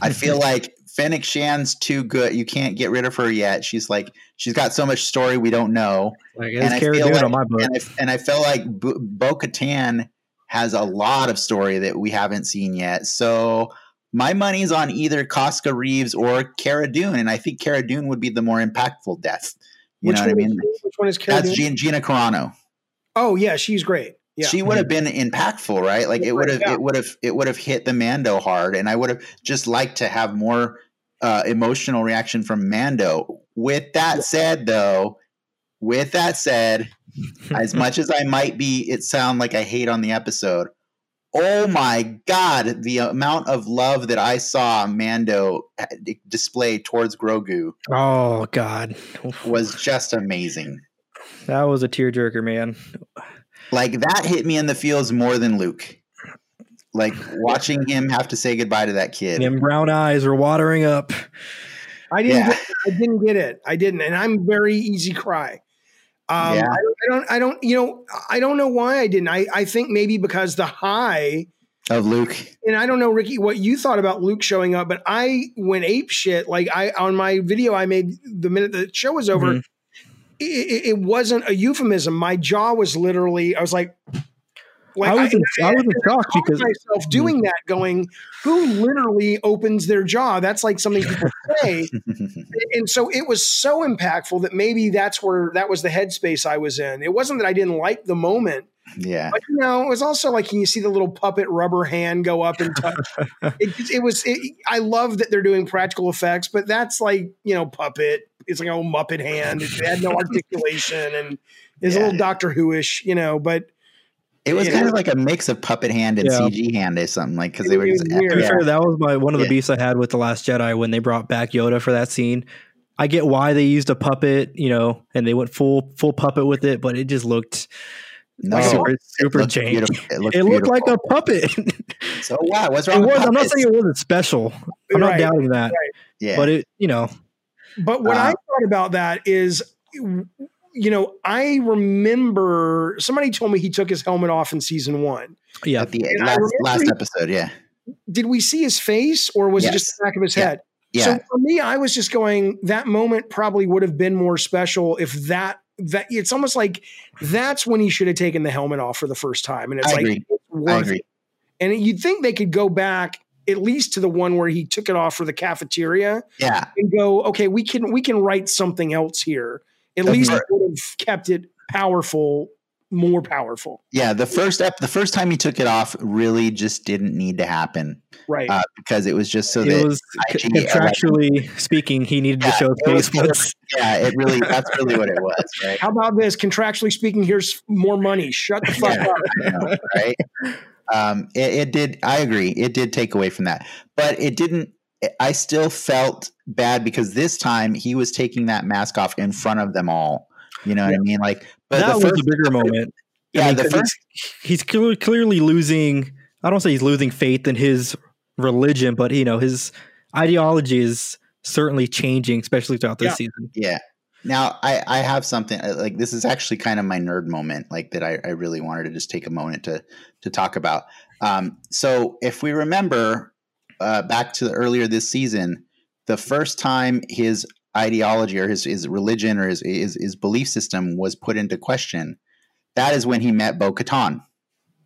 I feel like Fennec Shand's too good. You can't get rid of her yet. She's like she's got so much story we don't know. Like, and, I feel like, on my book. and I and I feel like Bo Katan has a lot of story that we haven't seen yet. So my money's on either Koska Reeves or Cara Dune, and I think Cara Dune would be the more impactful death. You which know what I mean? Which one is That's Gina, Gina Carano. Oh yeah, she's great. Yeah. She would have been impactful, right? Like it would have, it would have, it would have hit the Mando hard, and I would have just liked to have more uh, emotional reaction from Mando. With that said, though, with that said, as much as I might be, it sound like I hate on the episode. Oh my god, the amount of love that I saw Mando eh, display towards Grogu. Oh god, was just amazing. That was a tearjerker, man. Like that hit me in the feels more than Luke. Like watching him have to say goodbye to that kid. Him brown eyes were watering up. I didn't. Yeah. Get, I didn't get it. I didn't, and I'm very easy cry. Um, yeah. I, don't. I don't. You know. I don't know why I didn't. I. I think maybe because the high of Luke. And I don't know, Ricky, what you thought about Luke showing up, but I went ape shit. Like I on my video I made the minute the show was over. Mm-hmm. It, it, wasn't a euphemism. My jaw was literally. I was like, like I was in, I, I was in shock because myself doing that, going, who literally opens their jaw? That's like something people say, and so it was so impactful that maybe that's where that was the headspace I was in. It wasn't that I didn't like the moment. Yeah, but you know, it was also like can you see the little puppet rubber hand go up and touch. it, it, was. It, I love that they're doing practical effects, but that's like you know, puppet. It's like a Muppet hand. It had no articulation and is yeah. a little Doctor Who ish, you know, but it was kind of like a mix of puppet hand and yeah. CG hand or something, like because they were. Just, yeah. Sure, that was my one of the yeah. beefs I had with the Last Jedi when they brought back Yoda for that scene. I get why they used a puppet, you know, and they went full full puppet with it, but it just looked no, super, super it janky. It, looked, it looked, like a puppet. so wow, what's wrong? Was, I'm not saying it wasn't special. I'm right, not doubting that. Right. Yeah, but it, you know. But what uh, I thought about that is you know, I remember somebody told me he took his helmet off in season one. Yeah, at the last, last episode. Yeah. Did we see his face, or was yes. it just the back of his yeah. head? Yeah. So for me, I was just going. That moment probably would have been more special if that that it's almost like that's when he should have taken the helmet off for the first time, and it's I like agree. It's I agree. It. And you'd think they could go back at least to the one where he took it off for the cafeteria. Yeah. And go, okay, we can we can write something else here at least it would have kept it powerful more powerful. Yeah, the first ep- the first time he took it off really just didn't need to happen, right? Uh, because it was just so it that was IG contractually speaking, he needed yeah, to show face once. Yeah, it really that's really what it was, right? How about this? Contractually speaking, here's more money. Shut the fuck yeah, up, know, right? Um, it, it did. I agree. It did take away from that, but it didn't I still felt bad because this time he was taking that mask off in front of them all. You know what yeah. I mean? Like, but that was first, a bigger moment. Yeah, I mean, the first he's, he's clearly losing. I don't say he's losing faith in his religion, but you know his ideology is certainly changing, especially throughout this yeah. season. Yeah. Now I, I have something uh, like this is actually kind of my nerd moment, like that I, I really wanted to just take a moment to to talk about. Um, so if we remember, uh, back to earlier this season, the first time his ideology or his, his religion or his, his, his belief system was put into question, that is when he met Bo Katan.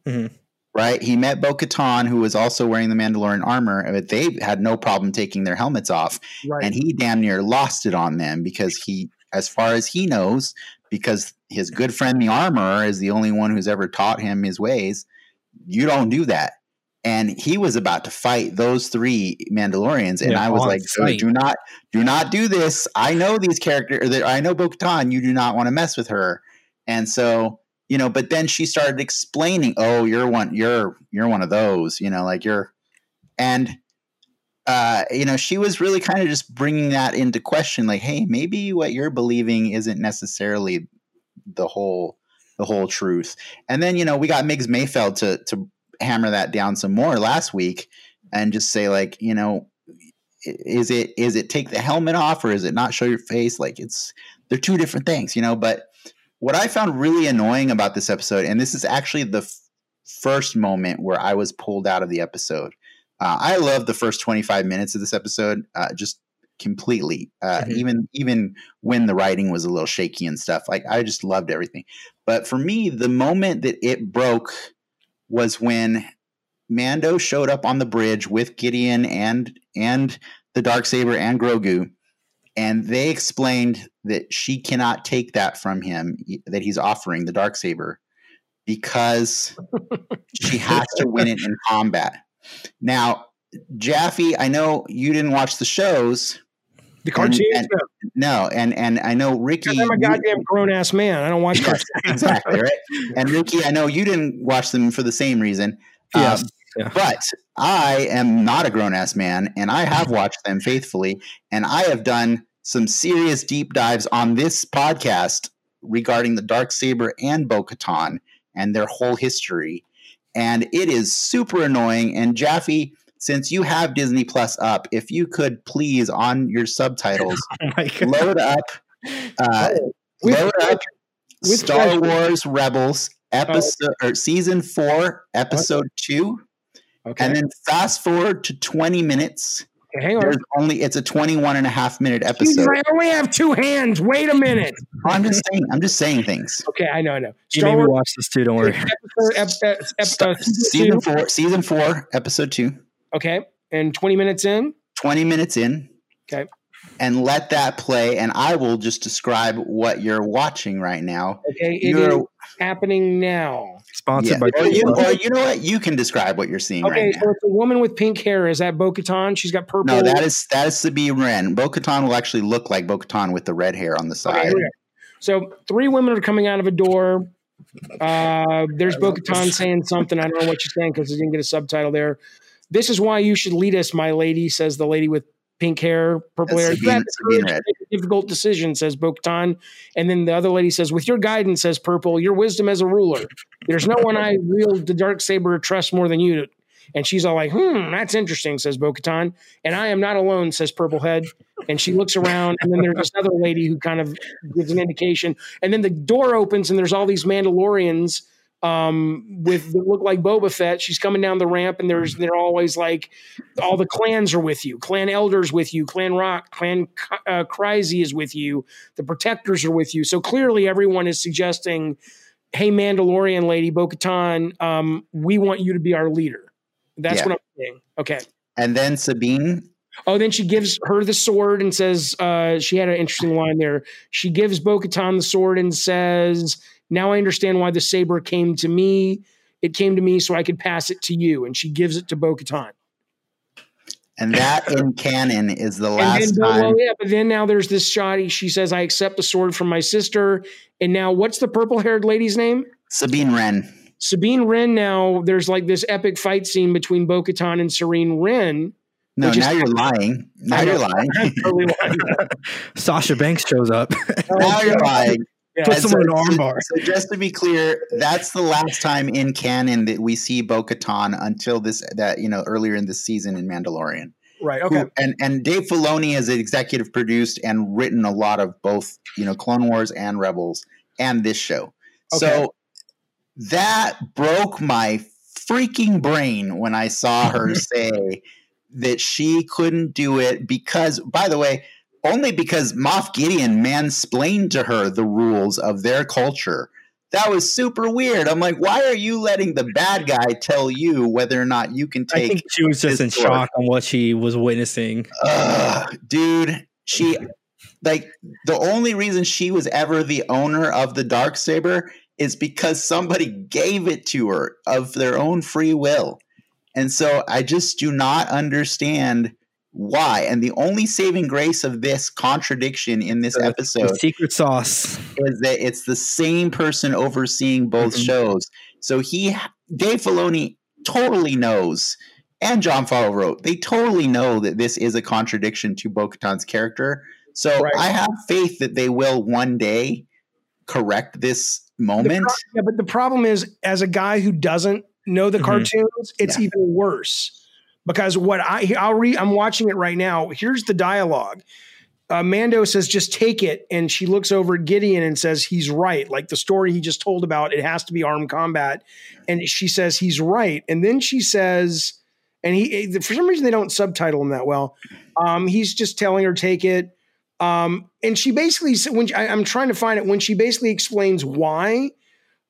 Mm-hmm. Right? He met Bo Katan, who was also wearing the Mandalorian armor, but they had no problem taking their helmets off. Right. And he damn near lost it on them because he, as far as he knows, because his good friend the armorer is the only one who's ever taught him his ways, you don't do that and he was about to fight those three Mandalorians, and yeah, I was like, "Do not, do not do this. I know these characters. I know Bo-Katan. You do not want to mess with her." And so, you know, but then she started explaining, "Oh, you're one. You're you're one of those. You know, like you're," and uh, you know, she was really kind of just bringing that into question, like, "Hey, maybe what you're believing isn't necessarily the whole." the whole truth. And then, you know, we got Migs Mayfeld to to hammer that down some more last week and just say like, you know, is it is it take the helmet off or is it not show your face? Like it's they're two different things, you know. But what I found really annoying about this episode, and this is actually the f- first moment where I was pulled out of the episode. Uh, I love the first 25 minutes of this episode, uh, just completely. Uh, mm-hmm. Even even when the writing was a little shaky and stuff, like I just loved everything. But for me, the moment that it broke was when Mando showed up on the bridge with Gideon and and the dark saber and Grogu, and they explained that she cannot take that from him that he's offering the dark saber because she has to win it in combat. Now, Jaffe, I know you didn't watch the shows, the cartoons? And, and, no, and and I know Ricky. I'm a goddamn grown ass man. I don't watch cartoons. exactly right. And Ricky, I know you didn't watch them for the same reason. Yes. Um, yeah. But I am not a grown ass man, and I have watched them faithfully, and I have done some serious deep dives on this podcast regarding the dark saber and Bo-Katan and their whole history, and it is super annoying. And Jaffe, since you have Disney Plus up, if you could please on your subtitles oh load up, uh, oh, load up Star Wars Rebels episode oh. or season four, episode two Okay. And then fast forward to 20 minutes. Okay, hang on. There's only it's a 21 and a half minute episode. I only have two hands. Wait a minute. I'm just saying I'm just saying things. Okay, I know, I know. You made me watch this too, don't worry. Episode, episode, season four, season four, episode two. Okay. And 20 minutes in? 20 minutes in. Okay and let that play and I will just describe what you're watching right now. Okay, it you're, is happening now. Sponsored yeah. by or you, or you know what? You can describe what you're seeing okay, right so it's a woman with pink hair. Is that Bo-Katan? She's got purple. No, that is that is Sabine Wren. Bo-Katan will actually look like Bo-Katan with the red hair on the side. Okay, so three women are coming out of a door. Uh, there's Bo-Katan saying something. I don't know what she's saying because I didn't get a subtitle there. This is why you should lead us, my lady, says the lady with pink hair, purple hair. That's a difficult decision, says Bo-Katan. And then the other lady says, with your guidance, says Purple, your wisdom as a ruler. There's no one I wield the dark saber trust more than you. And she's all like, hmm, that's interesting, says Bo-Katan. And I am not alone, says Purplehead. And she looks around, and then there's this other lady who kind of gives an indication. And then the door opens, and there's all these Mandalorians – um, with look like Boba Fett. She's coming down the ramp, and there's they're always like all the clans are with you, clan elders with you, clan Rock, clan uh, is with you, the protectors are with you. So clearly, everyone is suggesting, "Hey, Mandalorian lady, Bo-Katan, um, we want you to be our leader." That's yeah. what I'm saying. Okay. And then Sabine Oh, then she gives her the sword and says, uh, she had an interesting line there. She gives Bo Katan the sword and says, now I understand why the saber came to me. It came to me so I could pass it to you. And she gives it to Bo Katan. And that in canon is the last then, time. Well, yeah, but then now there's this shot. She says, I accept the sword from my sister. And now what's the purple haired lady's name? Sabine Wren. Sabine Wren now, there's like this epic fight scene between Bo Katan and Serene Wren. No, now you're lying. Now you're lying. Sasha Banks shows up. now you're lying. Yeah. Put someone so, in armbar. So, just to be clear, that's the last time in canon that we see Bo Katan until this that you know earlier in the season in Mandalorian. Right. Okay. Who, and and Dave Filoni has executive produced and written a lot of both you know Clone Wars and Rebels and this show. Okay. So that broke my freaking brain when I saw her say that she couldn't do it because, by the way, only because Moff Gideon mansplained to her the rules of their culture. That was super weird. I'm like, why are you letting the bad guy tell you whether or not you can take? I think she was just in sword? shock on what she was witnessing. Uh, dude, she like the only reason she was ever the owner of the dark saber is because somebody gave it to her of their own free will. And so I just do not understand why. And the only saving grace of this contradiction in this the, episode, the secret sauce, is that it's the same person overseeing both mm-hmm. shows. So he, Dave Filoni, totally knows, and john Favreau, wrote they totally know that this is a contradiction to Bo-Katan's character. So right. I have faith that they will one day correct this moment. Pro- yeah, but the problem is, as a guy who doesn't know the mm-hmm. cartoons, it's yeah. even worse because what I I'll read I'm watching it right now. Here's the dialogue. Uh, Mando says, "Just take it," and she looks over at Gideon and says, "He's right." Like the story he just told about, it has to be armed combat, and she says he's right. And then she says, and he for some reason they don't subtitle him that well. Um, he's just telling her, "Take it." Um, and she basically when she, I, am trying to find it when she basically explains why.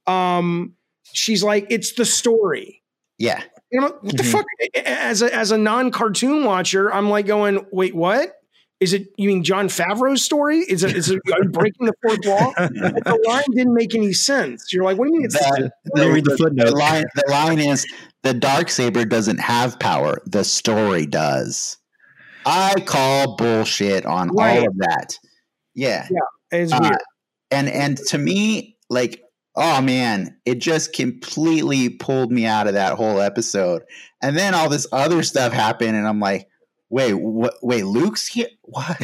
Um, she's like, "It's the story." Yeah. You know what mm-hmm. the fuck? As a as a non cartoon watcher, I'm like going, wait, what? Is it you mean John Favreau's story? Is it is it are you breaking the fourth wall? the line didn't make any sense. You're like, what do you mean? It's the, the, the, the, line the line is the dark saber doesn't have power. The story does. I call bullshit on right. all of that. Yeah, yeah, it's uh, weird. And and to me, like oh man, it just completely pulled me out of that whole episode. And then all this other stuff happened, and I'm like, wait, what? Wait, Luke's here? What?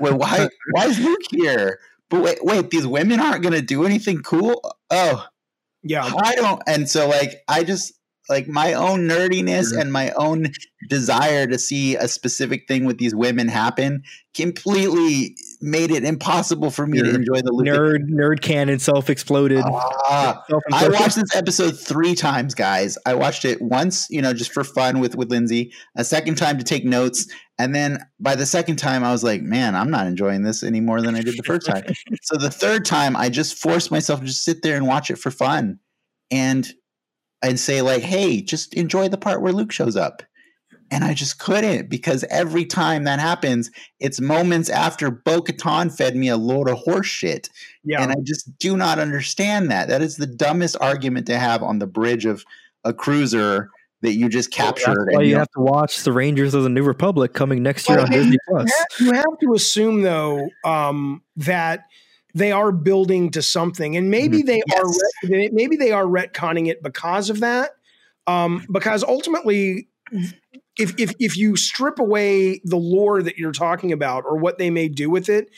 wait, why? Why is Luke here? But wait, wait, these women aren't going to do anything cool. Oh, yeah. I don't. And so, like, I just like my own nerdiness and my own desire to see a specific thing with these women happen completely made it impossible for me to enjoy the nerd nerd canon self exploded. Uh, I watched this episode three times, guys. I watched it once, you know, just for fun with with Lindsay. A second time to take notes, and then by the second time, I was like, man, I'm not enjoying this any more than I did the first time. so the third time, I just forced myself to just sit there and watch it for fun, and and say like, "Hey, just enjoy the part where Luke shows up." And I just couldn't because every time that happens, it's moments after Bo Katan fed me a load of horse shit. Yeah. And I just do not understand that. That is the dumbest argument to have on the bridge of a cruiser that you just captured. Well, why you have to watch the Rangers of the New Republic coming next year well, on Disney Plus. You have to assume though um, that they are building to something, and maybe mm-hmm. they yes. are maybe they are retconning it because of that. Um, because ultimately, if, if if you strip away the lore that you're talking about or what they may do with it,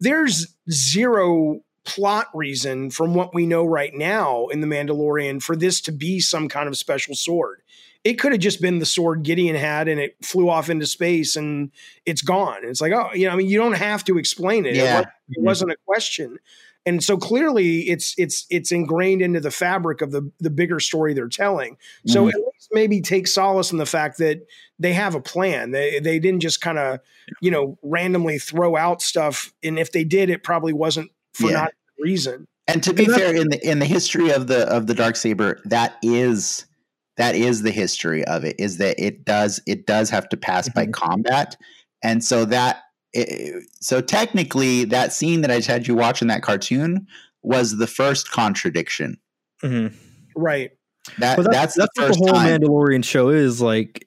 there's zero plot reason from what we know right now in the Mandalorian for this to be some kind of special sword. It could have just been the sword Gideon had and it flew off into space and it's gone. it's like, oh, you know, I mean, you don't have to explain it. Yeah. It, it wasn't a question. And so clearly it's it's it's ingrained into the fabric of the the bigger story they're telling. So mm-hmm. at least maybe take solace in the fact that they have a plan. They they didn't just kind of, you know, randomly throw out stuff. And if they did, it probably wasn't for yeah. not reason. And to be fair, in the in the history of the of the dark saber, that is that is the history of it. Is that it does it does have to pass mm-hmm. by combat, and so that it, so technically that scene that I just had you watch in that cartoon was the first contradiction. Mm-hmm. Right. That that's, that's, that's the what the whole time. Mandalorian show is like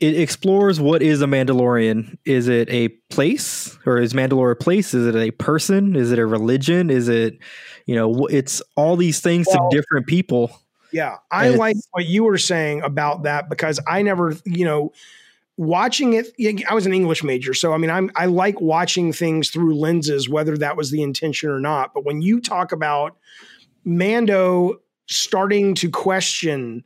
it explores what is a Mandalorian. Is it a place or is Mandalore a place? Is it a person? Is it a religion? Is it, you know, it's all these things well, to different people. Yeah. I like what you were saying about that because I never, you know, watching it I was an English major. So I mean I'm I like watching things through lenses whether that was the intention or not. But when you talk about Mando starting to question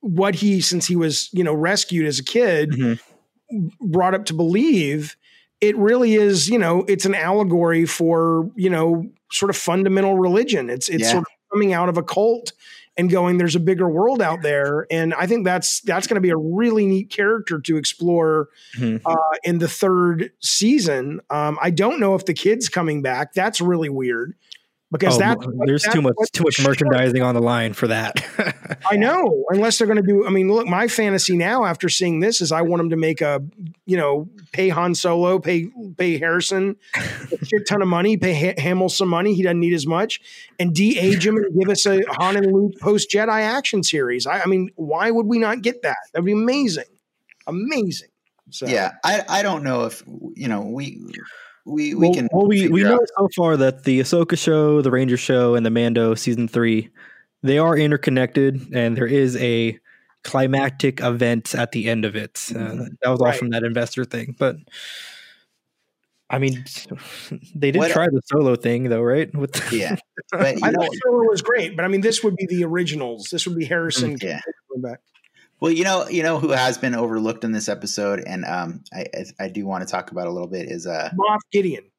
what he since he was you know rescued as a kid mm-hmm. brought up to believe it really is you know it's an allegory for you know sort of fundamental religion it's it's yeah. sort of coming out of a cult and going there's a bigger world out there. And i think that's that's going to be a really neat character to explore mm-hmm. uh, in the third season. Um, i don't know if the kid's coming back. That's really weird because oh, that there's that's too much too much merchandising on the line for that. I know, unless they're going to do. I mean, look, my fantasy now after seeing this is I want them to make a, you know, pay Han Solo, pay pay Harrison a shit ton of money, pay ha- Hamill some money. He doesn't need as much, and de-age him and give us a Han and Luke post Jedi action series. I, I mean, why would we not get that? That'd be amazing, amazing. So. Yeah, I I don't know if you know we we we well, can. Well, we we know so far that the Ahsoka show, the Ranger show, and the Mando season three, they are interconnected, and there is a climactic event at the end of it. Uh, mm-hmm. that was all from that investor thing, but. I mean, they did what, try the solo thing though, right? With the, yeah, but, I know solo was great, but I mean, this would be the originals. This would be Harrison. Yeah. Back. Well, you know, you know who has been overlooked in this episode, and um, I, I, I do want to talk about a little bit is uh, Moff Gideon.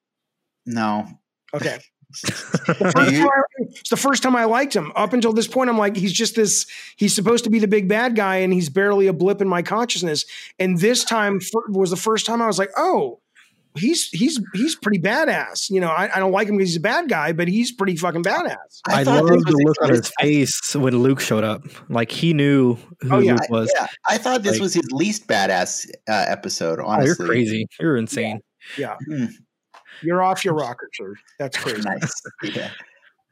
No. Okay. the you, it's the first time I liked him. Up until this point, I'm like, he's just this. He's supposed to be the big bad guy, and he's barely a blip in my consciousness. And this time was the first time I was like, oh, he's he's he's pretty badass. You know, I, I don't like him because he's a bad guy, but he's pretty fucking badass. I, I love the look on his face when Luke showed up. Like he knew who oh, yeah. Luke was. Yeah, I thought this like, was his least badass uh, episode. Honestly, oh, you're crazy. You're insane. Yeah, yeah. Mm. you're off your rocker, sir. That's crazy. nice. Yeah.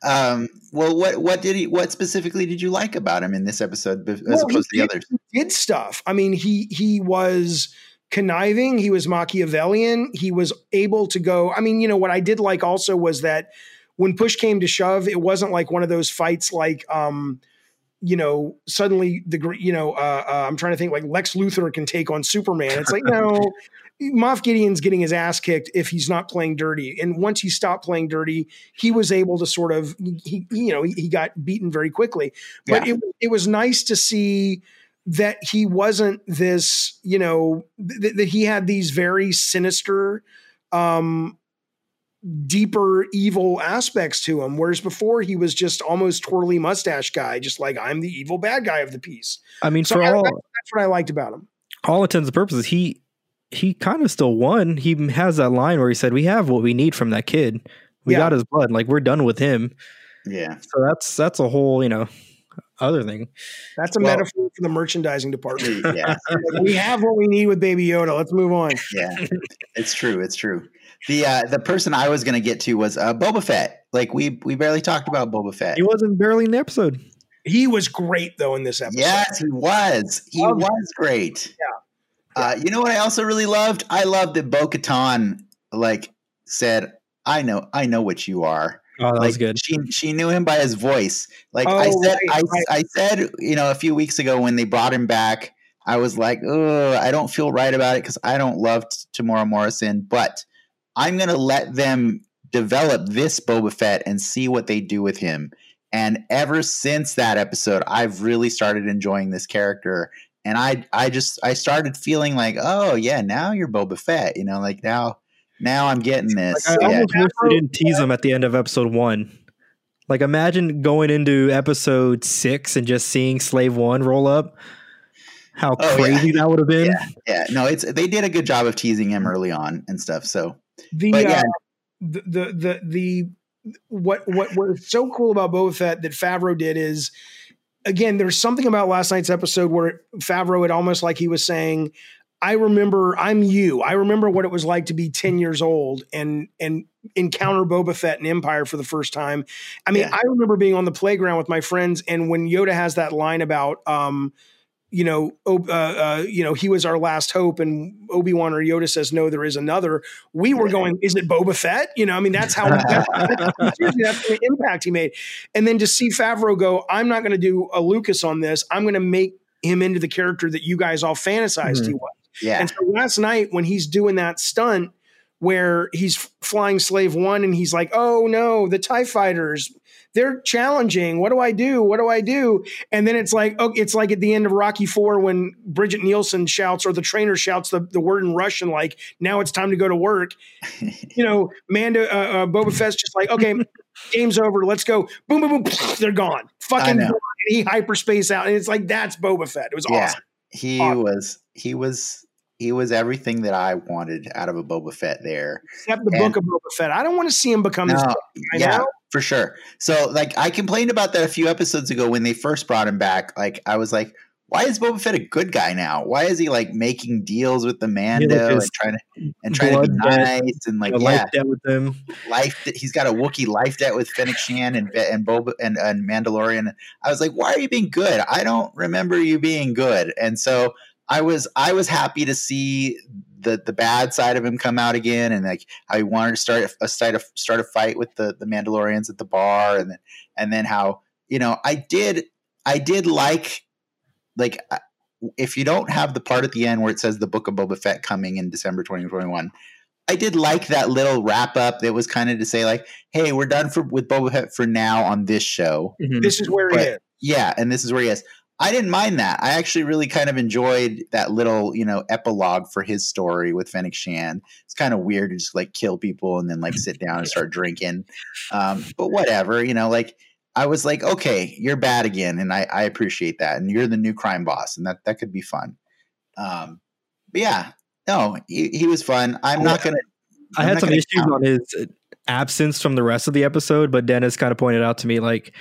Um, well, what what did he? What specifically did you like about him in this episode as well, opposed to the others? did stuff. I mean, he he was conniving, he was Machiavellian, he was able to go. I mean, you know, what I did like also was that when push came to shove, it wasn't like one of those fights like um, you know, suddenly the you know, uh, uh, I'm trying to think like Lex Luthor can take on Superman. It's like no, Moff Gideon's getting his ass kicked if he's not playing dirty. And once he stopped playing dirty, he was able to sort of he you know he, he got beaten very quickly. But yeah. it it was nice to see that he wasn't this you know th- that he had these very sinister um deeper evil aspects to him whereas before he was just almost twirly mustache guy just like i'm the evil bad guy of the piece i mean so for I, all that's what i liked about him all intents and purposes he he kind of still won. He has that line where he said, "We have what we need from that kid. We yeah. got his blood. Like we're done with him." Yeah. So that's that's a whole you know other thing. That's a well, metaphor for the merchandising department. Yeah. we have what we need with Baby Yoda. Let's move on. Yeah, it's true. It's true. The uh, the person I was going to get to was uh, Boba Fett. Like we we barely talked about Boba Fett. He wasn't barely in the episode. He was great though in this episode. Yes, he was. He was great. Yeah. Uh, you know what I also really loved? I loved that Bo Katan like said, I know, I know what you are. Oh, that like, was good. She she knew him by his voice. Like oh, I said, right, I, right. I said, you know, a few weeks ago when they brought him back, I was like, oh, I don't feel right about it because I don't love Temuera Morrison, but I'm gonna let them develop this Boba Fett and see what they do with him. And ever since that episode, I've really started enjoying this character and I I just I started feeling like, oh yeah, now you're Boba Fett, you know, like now now I'm getting this. Like, I yeah. almost wish they didn't tease him at the end of episode one. Like imagine going into episode six and just seeing Slave One roll up. How oh, crazy yeah. that would have been. Yeah. yeah, no, it's they did a good job of teasing him early on and stuff. So the but, yeah. uh, the, the the the what what what's so cool about Boba Fett that Favreau did is again, there's something about last night's episode where Favreau had almost like he was saying, I remember I'm you. I remember what it was like to be 10 years old and and encounter Boba Fett and Empire for the first time. I mean, yeah. I remember being on the playground with my friends and when Yoda has that line about um, you know, uh, uh, you know, he was our last hope, and Obi Wan or Yoda says, "No, there is another." We were going, "Is it Boba Fett?" You know, I mean, that's how that's, the impact he made. And then to see Favreau go, "I'm not going to do a Lucas on this. I'm going to make him into the character that you guys all fantasized mm-hmm. he was." Yeah. And so last night when he's doing that stunt where he's flying Slave One, and he's like, "Oh no, the Tie Fighters." they're challenging. What do I do? What do I do? And then it's like, oh, it's like at the end of Rocky Four when Brigitte Nielsen shouts or the trainer shouts the, the word in Russian, like, now it's time to go to work. you know, Manda, uh, uh, Boba Fett's just like, okay, game's over. Let's go. Boom, boom, boom. They're gone. Fucking gone. he hyperspace out. And it's like, that's Boba Fett. It was yeah, awesome. He awesome. was, he was, he was everything that I wanted out of a Boba Fett there. Except the and, book of Boba Fett. I don't want to see him become no, yeah, know? for sure. So like I complained about that a few episodes ago when they first brought him back. Like I was like, why is Boba Fett a good guy now? Why is he like making deals with the Mando and trying to and trying to be nice and like yeah, life debt with them? Life, he's got a Wookiee life debt with Fennec Shand and and Boba and, and Mandalorian. I was like, why are you being good? I don't remember you being good, and so I was I was happy to see the the bad side of him come out again, and like how he wanted to start a start a start a fight with the the Mandalorians at the bar, and then and then how you know I did I did like like uh, if you don't have the part at the end where it says the Book of Boba Fett coming in December 2021. I did like that little wrap up that was kind of to say like, "Hey, we're done for with Boba Fett for now on this show. Mm-hmm. This is where but, he is." Yeah, and this is where he is. I didn't mind that. I actually really kind of enjoyed that little, you know, epilogue for his story with Fennec Shand. It's kind of weird to just like kill people and then like sit down and start drinking. Um, but whatever, you know, like I was like, okay, you're bad again, and I, I appreciate that, and you're the new crime boss, and that that could be fun. Um, but yeah, no, he, he was fun. I'm not gonna. I'm I had some issues count. on his absence from the rest of the episode, but Dennis kind of pointed out to me like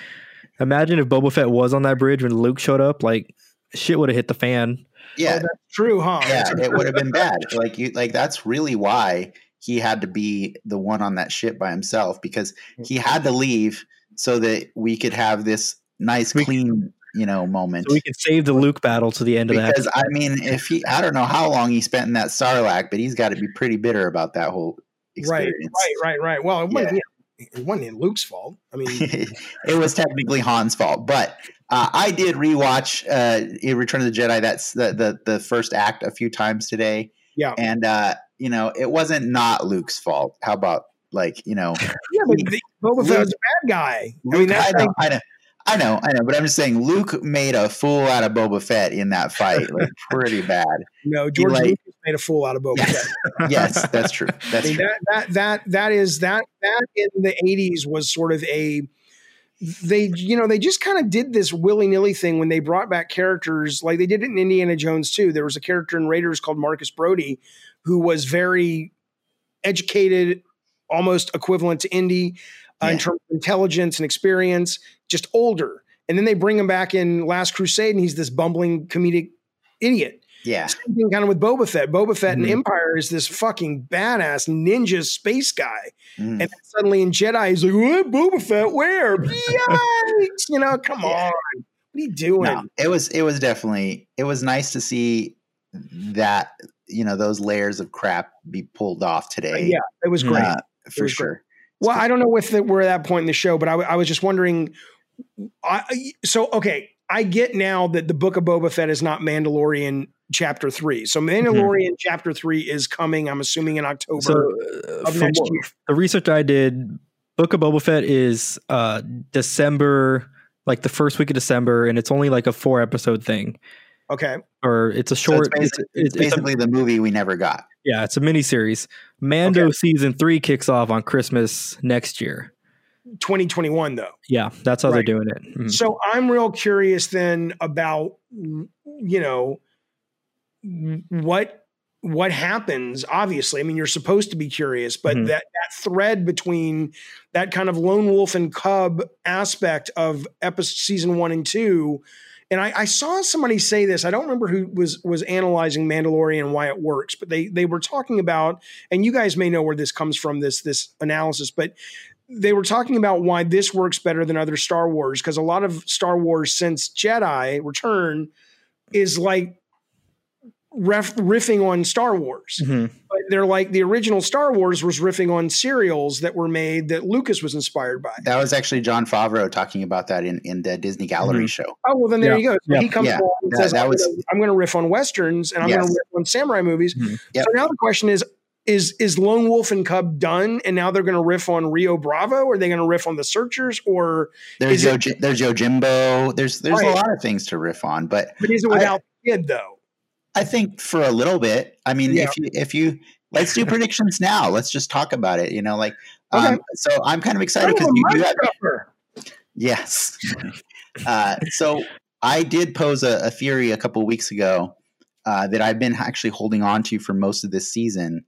Imagine if Boba Fett was on that bridge when Luke showed up, like shit would have hit the fan. Yeah, oh, that's true, huh? Yeah, it would have been bad. Like you, like that's really why he had to be the one on that ship by himself because he had to leave so that we could have this nice, we clean, you know, moment. So we could save the Luke battle to the end because, of that. Because I mean, if he, I don't know how long he spent in that Sarlacc, but he's got to be pretty bitter about that whole experience. Right, right, right, right. Well, yeah. It wasn't Luke's fault. I mean, it was technically Han's fault, but uh, I did rewatch uh, Return of the Jedi. That's the, the the first act a few times today. Yeah, and uh, you know it wasn't not Luke's fault. How about like you know? yeah, but Boba Fett was a bad guy. Luke, I mean, that's I know, I know. I know, I know, but I'm just saying Luke made a fool out of Boba Fett in that fight, like pretty bad. No, George like, Lucas made a fool out of Boba yes, Fett. yes, that's true. That's I mean, true. That, that that that is that that in the 80s was sort of a they you know they just kind of did this willy-nilly thing when they brought back characters like they did it in Indiana Jones too. There was a character in Raiders called Marcus Brody who was very educated, almost equivalent to Indy uh, in terms of intelligence and experience, just older. And then they bring him back in Last Crusade, and he's this bumbling comedic idiot. Yeah. Same thing kind of with Boba Fett. Boba Fett mm-hmm. in Empire is this fucking badass ninja space guy. Mm. And suddenly in Jedi, he's like, what? Boba Fett, where? Yikes! You know, come yeah. on. What are you doing? No, it was it was definitely it was nice to see that, you know, those layers of crap be pulled off today. yeah, it was great. Uh, for was sure. Great. Well, I don't know if we're at that point in the show, but I, I was just wondering. I, so okay, I get now that the Book of Boba Fett is not Mandalorian chapter three. So mm-hmm. Mandalorian mm-hmm. chapter three is coming. I'm assuming in October so, uh, of next year. The research I did, Book of Boba Fett is uh, December, like the first week of December, and it's only like a four episode thing. Okay. Or it's a short. So it's, basically, it's, it's basically a, the movie we never got. Yeah, it's a mini series. Mando okay. season three kicks off on Christmas next year. 2021 though. Yeah, that's how right. they're doing it. Mm-hmm. So I'm real curious then about you know what what happens obviously i mean you're supposed to be curious but mm-hmm. that that thread between that kind of lone wolf and cub aspect of episode season 1 and 2 and I, I, saw somebody say this. I don't remember who was was analyzing Mandalorian and why it works, but they they were talking about, and you guys may know where this comes from this this analysis, but they were talking about why this works better than other Star Wars because a lot of Star Wars since Jedi Return is like ref, riffing on Star Wars. Mm-hmm. But they're like the original Star Wars was riffing on serials that were made that Lucas was inspired by. That was actually Jon Favreau talking about that in, in the Disney Gallery mm-hmm. show. Oh, well, then there yeah. you go. So yeah. He comes yeah. along and that, says, that was, I'm going to riff on Westerns and I'm yes. going to riff on samurai movies. Mm-hmm. Yep. So now the question is, is is Lone Wolf and Cub done, and now they're going to riff on Rio Bravo? Or are they going to riff on the Searchers? Or there's Yo, it, there's Yojimbo. There's there's right. a lot of things to riff on, but but is it without I, kid though? I think for a little bit. I mean, yeah. if you if you let's do predictions now. Let's just talk about it. You know, like okay. um, so I'm kind of excited because you do have. Yes. uh, so I did pose a, a theory a couple weeks ago uh, that I've been actually holding on to for most of this season.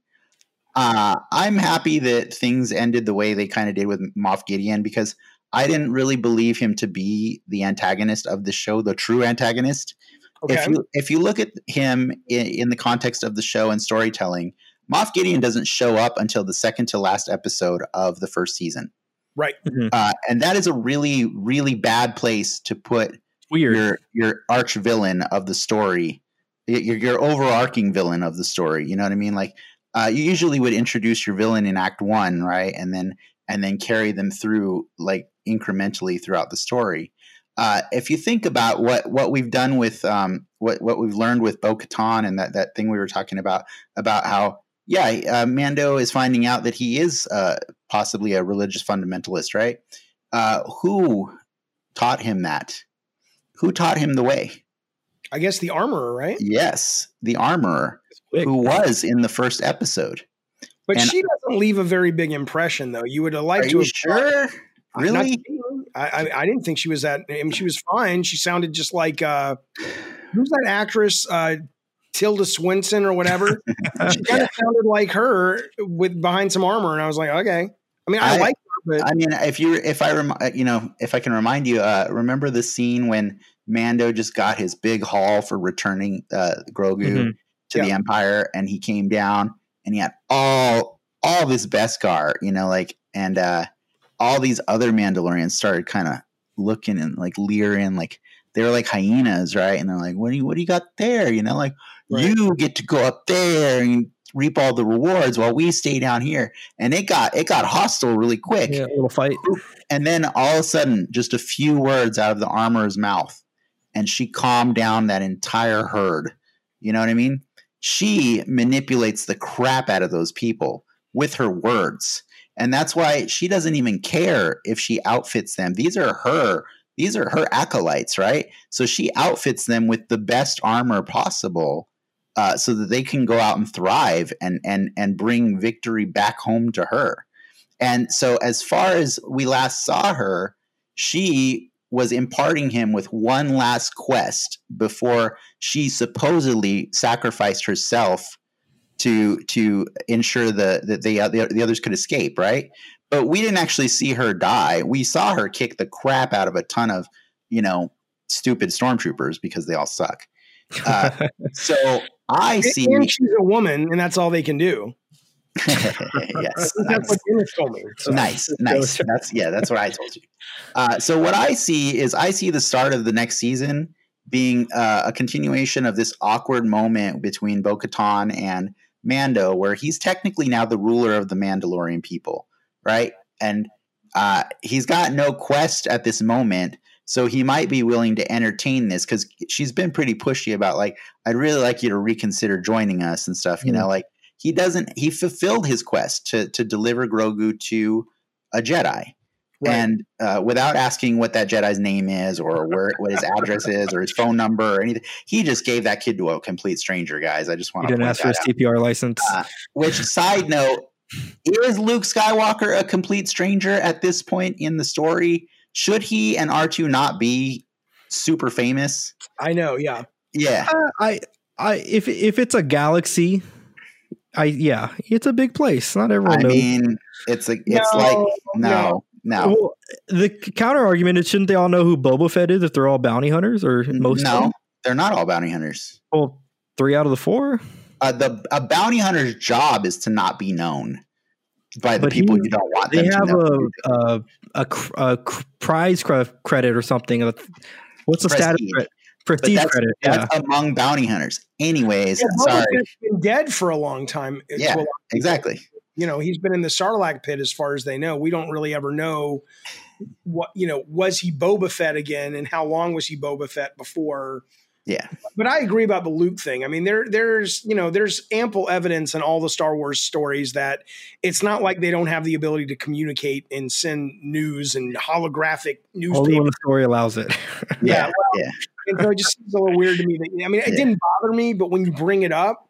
Uh, I'm happy that things ended the way they kind of did with Moff Gideon because I didn't really believe him to be the antagonist of the show, the true antagonist. Okay. If you if you look at him in, in, the context of the show and storytelling, Moff Gideon doesn't show up until the second to last episode of the first season. Right, mm-hmm. uh, and that is a really really bad place to put Weird. your your arch villain of the story, your, your overarching villain of the story. You know what I mean? Like uh, you usually would introduce your villain in Act One, right, and then and then carry them through like incrementally throughout the story. Uh, if you think about what what we've done with um, what what we've learned with Bo Katan and that that thing we were talking about about how yeah uh, Mando is finding out that he is uh, possibly a religious fundamentalist, right? Uh, who taught him that? Who taught him the way? I guess the armorer, right? Yes, the armorer who was in the first episode. But and she doesn't leave a very big impression, though. You would have liked to. Have sure? Really? I, I, I didn't think she was that. I mean, she was fine. She sounded just like uh, who's that actress? Uh, Tilda Swinton or whatever. she kind of sounded like her with behind some armor, and I was like, okay. I mean, I, I like her, but I mean, if you if I rem- you know if I can remind you, uh, remember the scene when Mando just got his big haul for returning uh, Grogu mm-hmm. to yeah. the Empire, and he came down and he had all all of his Beskar, you know, like and uh all these other Mandalorians started kind of looking and like leering, like they were like hyenas, right? And they're like, "What do you what do you got there?" You know, like right. you get to go up there and reap all the rewards while we stay down here. And it got it got hostile really quick. Yeah, little fight. And then all of a sudden, just a few words out of the armorer's mouth, and she calmed down that entire herd. You know what I mean? She manipulates the crap out of those people with her words. And that's why she doesn't even care if she outfits them. These are her these are her acolytes, right? So she outfits them with the best armor possible uh, so that they can go out and thrive and and and bring victory back home to her. And so, as far as we last saw her, she was imparting him with one last quest before she supposedly sacrificed herself to to ensure the that the, the the others could escape, right? but we didn't actually see her die. We saw her kick the crap out of a ton of, you know, stupid stormtroopers because they all suck. Uh, so I see. And she's a woman, and that's all they can do. yes, that's nice. what Dennis told me. So. Nice, nice. That's yeah, that's what I told you. Uh, so what I see is I see the start of the next season being uh, a continuation of this awkward moment between Bo-Katan and Mando, where he's technically now the ruler of the Mandalorian people right? And uh, he's got no quest at this moment, so he might be willing to entertain this because she's been pretty pushy about like, I'd really like you to reconsider joining us and stuff. You mm know, like he doesn't. He fulfilled his quest to to deliver Grogu to a Jedi. Right. And uh, without asking what that Jedi's name is, or where what his address is, or his phone number, or anything, he just gave that kid to a complete stranger. Guys, I just want to didn't ask for his CPR license. Uh, which side note, is Luke Skywalker a complete stranger at this point in the story? Should he and R2 not be super famous? I know, yeah. Yeah. Uh, I I if if it's a galaxy, I yeah, it's a big place. Not everyone I knows. mean, it's a it's no, like no. No. Well, the counter argument is shouldn't they all know who Boba Fett is if they're all bounty hunters or most No, they're not all bounty hunters. Well, three out of the four? uh, the a bounty hunter's job is to not be known by the but people he, you don't want. They have a, a, a, a prize credit or something. What's the Prestige. status? Prestige that's, credit. That's yeah. among bounty hunters. Anyways, yeah, sorry. been dead for a long time. Yeah, long exactly. You know, he's been in the Sarlacc pit as far as they know. We don't really ever know what you know. Was he Boba Fett again, and how long was he Boba Fett before? Yeah. But I agree about the Luke thing. I mean, there there's, you know, there's ample evidence in all the Star Wars stories that it's not like they don't have the ability to communicate and send news and holographic news. Only when the story allows it. yeah. Well, yeah. And so it just seems a little weird to me that I mean, it yeah. didn't bother me, but when you bring it up,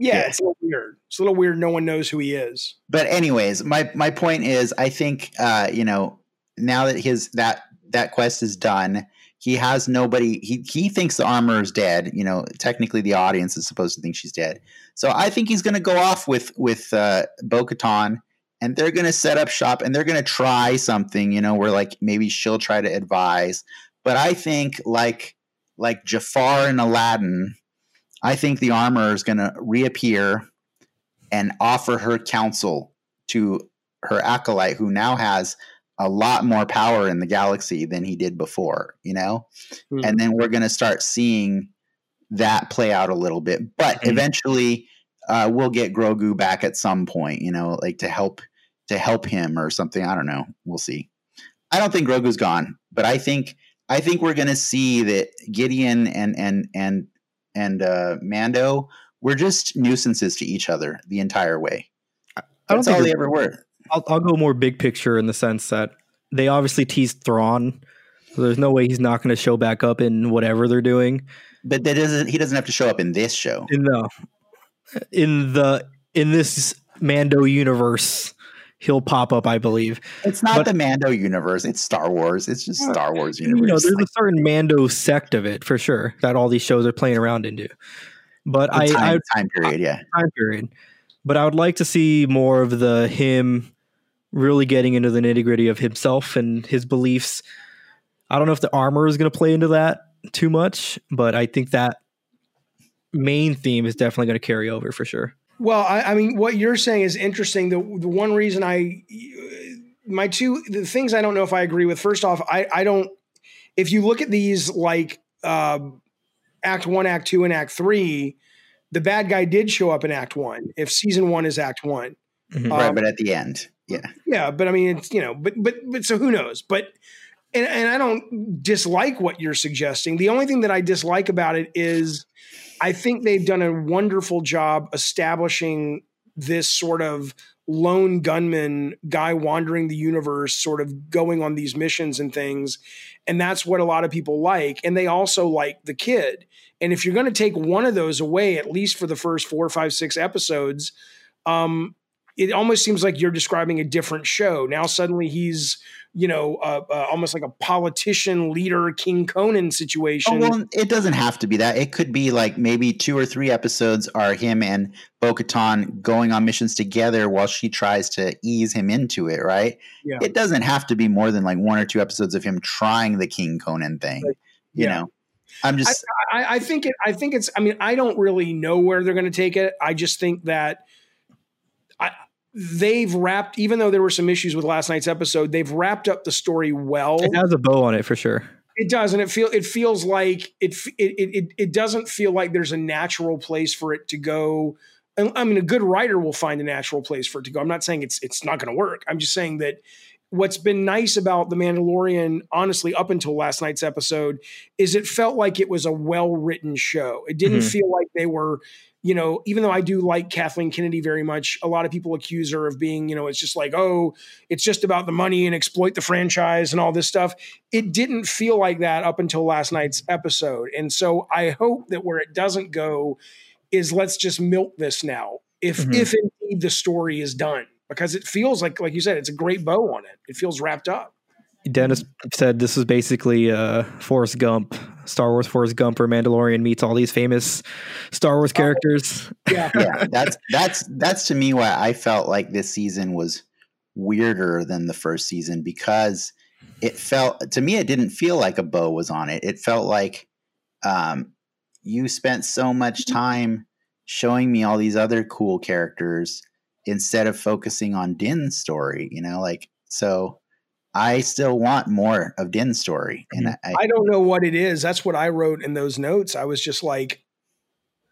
yeah, yeah, it's a little weird. It's a little weird. No one knows who he is. But anyways, my my point is, I think uh, you know now that his that that quest is done, he has nobody he he thinks the armor is dead you know technically the audience is supposed to think she's dead so i think he's going to go off with with uh bo-katan and they're going to set up shop and they're going to try something you know where like maybe she'll try to advise but i think like like jafar and aladdin i think the armor is going to reappear and offer her counsel to her acolyte who now has a lot more power in the galaxy than he did before, you know? Mm-hmm. And then we're going to start seeing that play out a little bit. But mm-hmm. eventually uh, we'll get Grogu back at some point, you know, like to help to help him or something. I don't know. We'll see. I don't think Grogu's gone, but I think I think we're going to see that Gideon and and and and uh, Mando were just nuisances to each other the entire way. I don't That's all they ever were. I'll, I'll go more big picture in the sense that they obviously teased Thrawn. So there's no way he's not going to show back up in whatever they're doing. But that doesn't. He doesn't have to show up in this show. In the in the in this Mando universe, he'll pop up. I believe it's not but, the Mando universe. It's Star Wars. It's just Star Wars universe. You know, there's a certain Mando sect of it for sure that all these shows are playing around into. But I, time, I time period, yeah, time period. But I would like to see more of the him really getting into the nitty gritty of himself and his beliefs. I don't know if the armor is going to play into that too much, but I think that main theme is definitely going to carry over for sure. Well, I, I, mean, what you're saying is interesting. The the one reason I, my two the things I don't know if I agree with. First off, I I don't. If you look at these like uh, Act One, Act Two, and Act Three, the bad guy did show up in Act One. If season one is Act One, mm-hmm. um, right? But at the end, yeah, yeah. But I mean, it's you know, but but but so who knows? But and and I don't dislike what you're suggesting. The only thing that I dislike about it is I think they've done a wonderful job establishing this sort of lone gunman guy wandering the universe, sort of going on these missions and things. And that's what a lot of people like. And they also like the kid. And if you're going to take one of those away, at least for the first four, five, six episodes, um, it almost seems like you're describing a different show. Now suddenly he's, you know, uh, uh, almost like a politician leader, King Conan situation. Oh, well, it doesn't have to be that. It could be like maybe two or three episodes are him and Bo Katan going on missions together while she tries to ease him into it, right? Yeah. It doesn't have to be more than like one or two episodes of him trying the King Conan thing, you yeah. know? I'm just. I, I, I think it. I think it's. I mean, I don't really know where they're going to take it. I just think that they've wrapped even though there were some issues with last night's episode they've wrapped up the story well. It has a bow on it for sure. It does and it feel it feels like it it it, it doesn't feel like there's a natural place for it to go. I mean a good writer will find a natural place for it to go. I'm not saying it's it's not going to work. I'm just saying that what's been nice about the mandalorian honestly up until last night's episode is it felt like it was a well written show. It didn't mm-hmm. feel like they were you know, even though I do like Kathleen Kennedy very much, a lot of people accuse her of being, you know, it's just like, oh, it's just about the money and exploit the franchise and all this stuff. It didn't feel like that up until last night's episode. And so I hope that where it doesn't go is let's just milk this now. If mm-hmm. if indeed the story is done. Because it feels like, like you said, it's a great bow on it. It feels wrapped up. Dennis said this is basically uh, Forrest Gump, Star Wars Forrest Gump, or Mandalorian meets all these famous Star Wars characters. Yeah, yeah, that's that's that's to me why I felt like this season was weirder than the first season because it felt to me it didn't feel like a bow was on it. It felt like um, you spent so much time showing me all these other cool characters instead of focusing on Din's story. You know, like so I still want more of Din's story. And mm-hmm. I, I, don't know what it is. That's what I wrote in those notes. I was just like,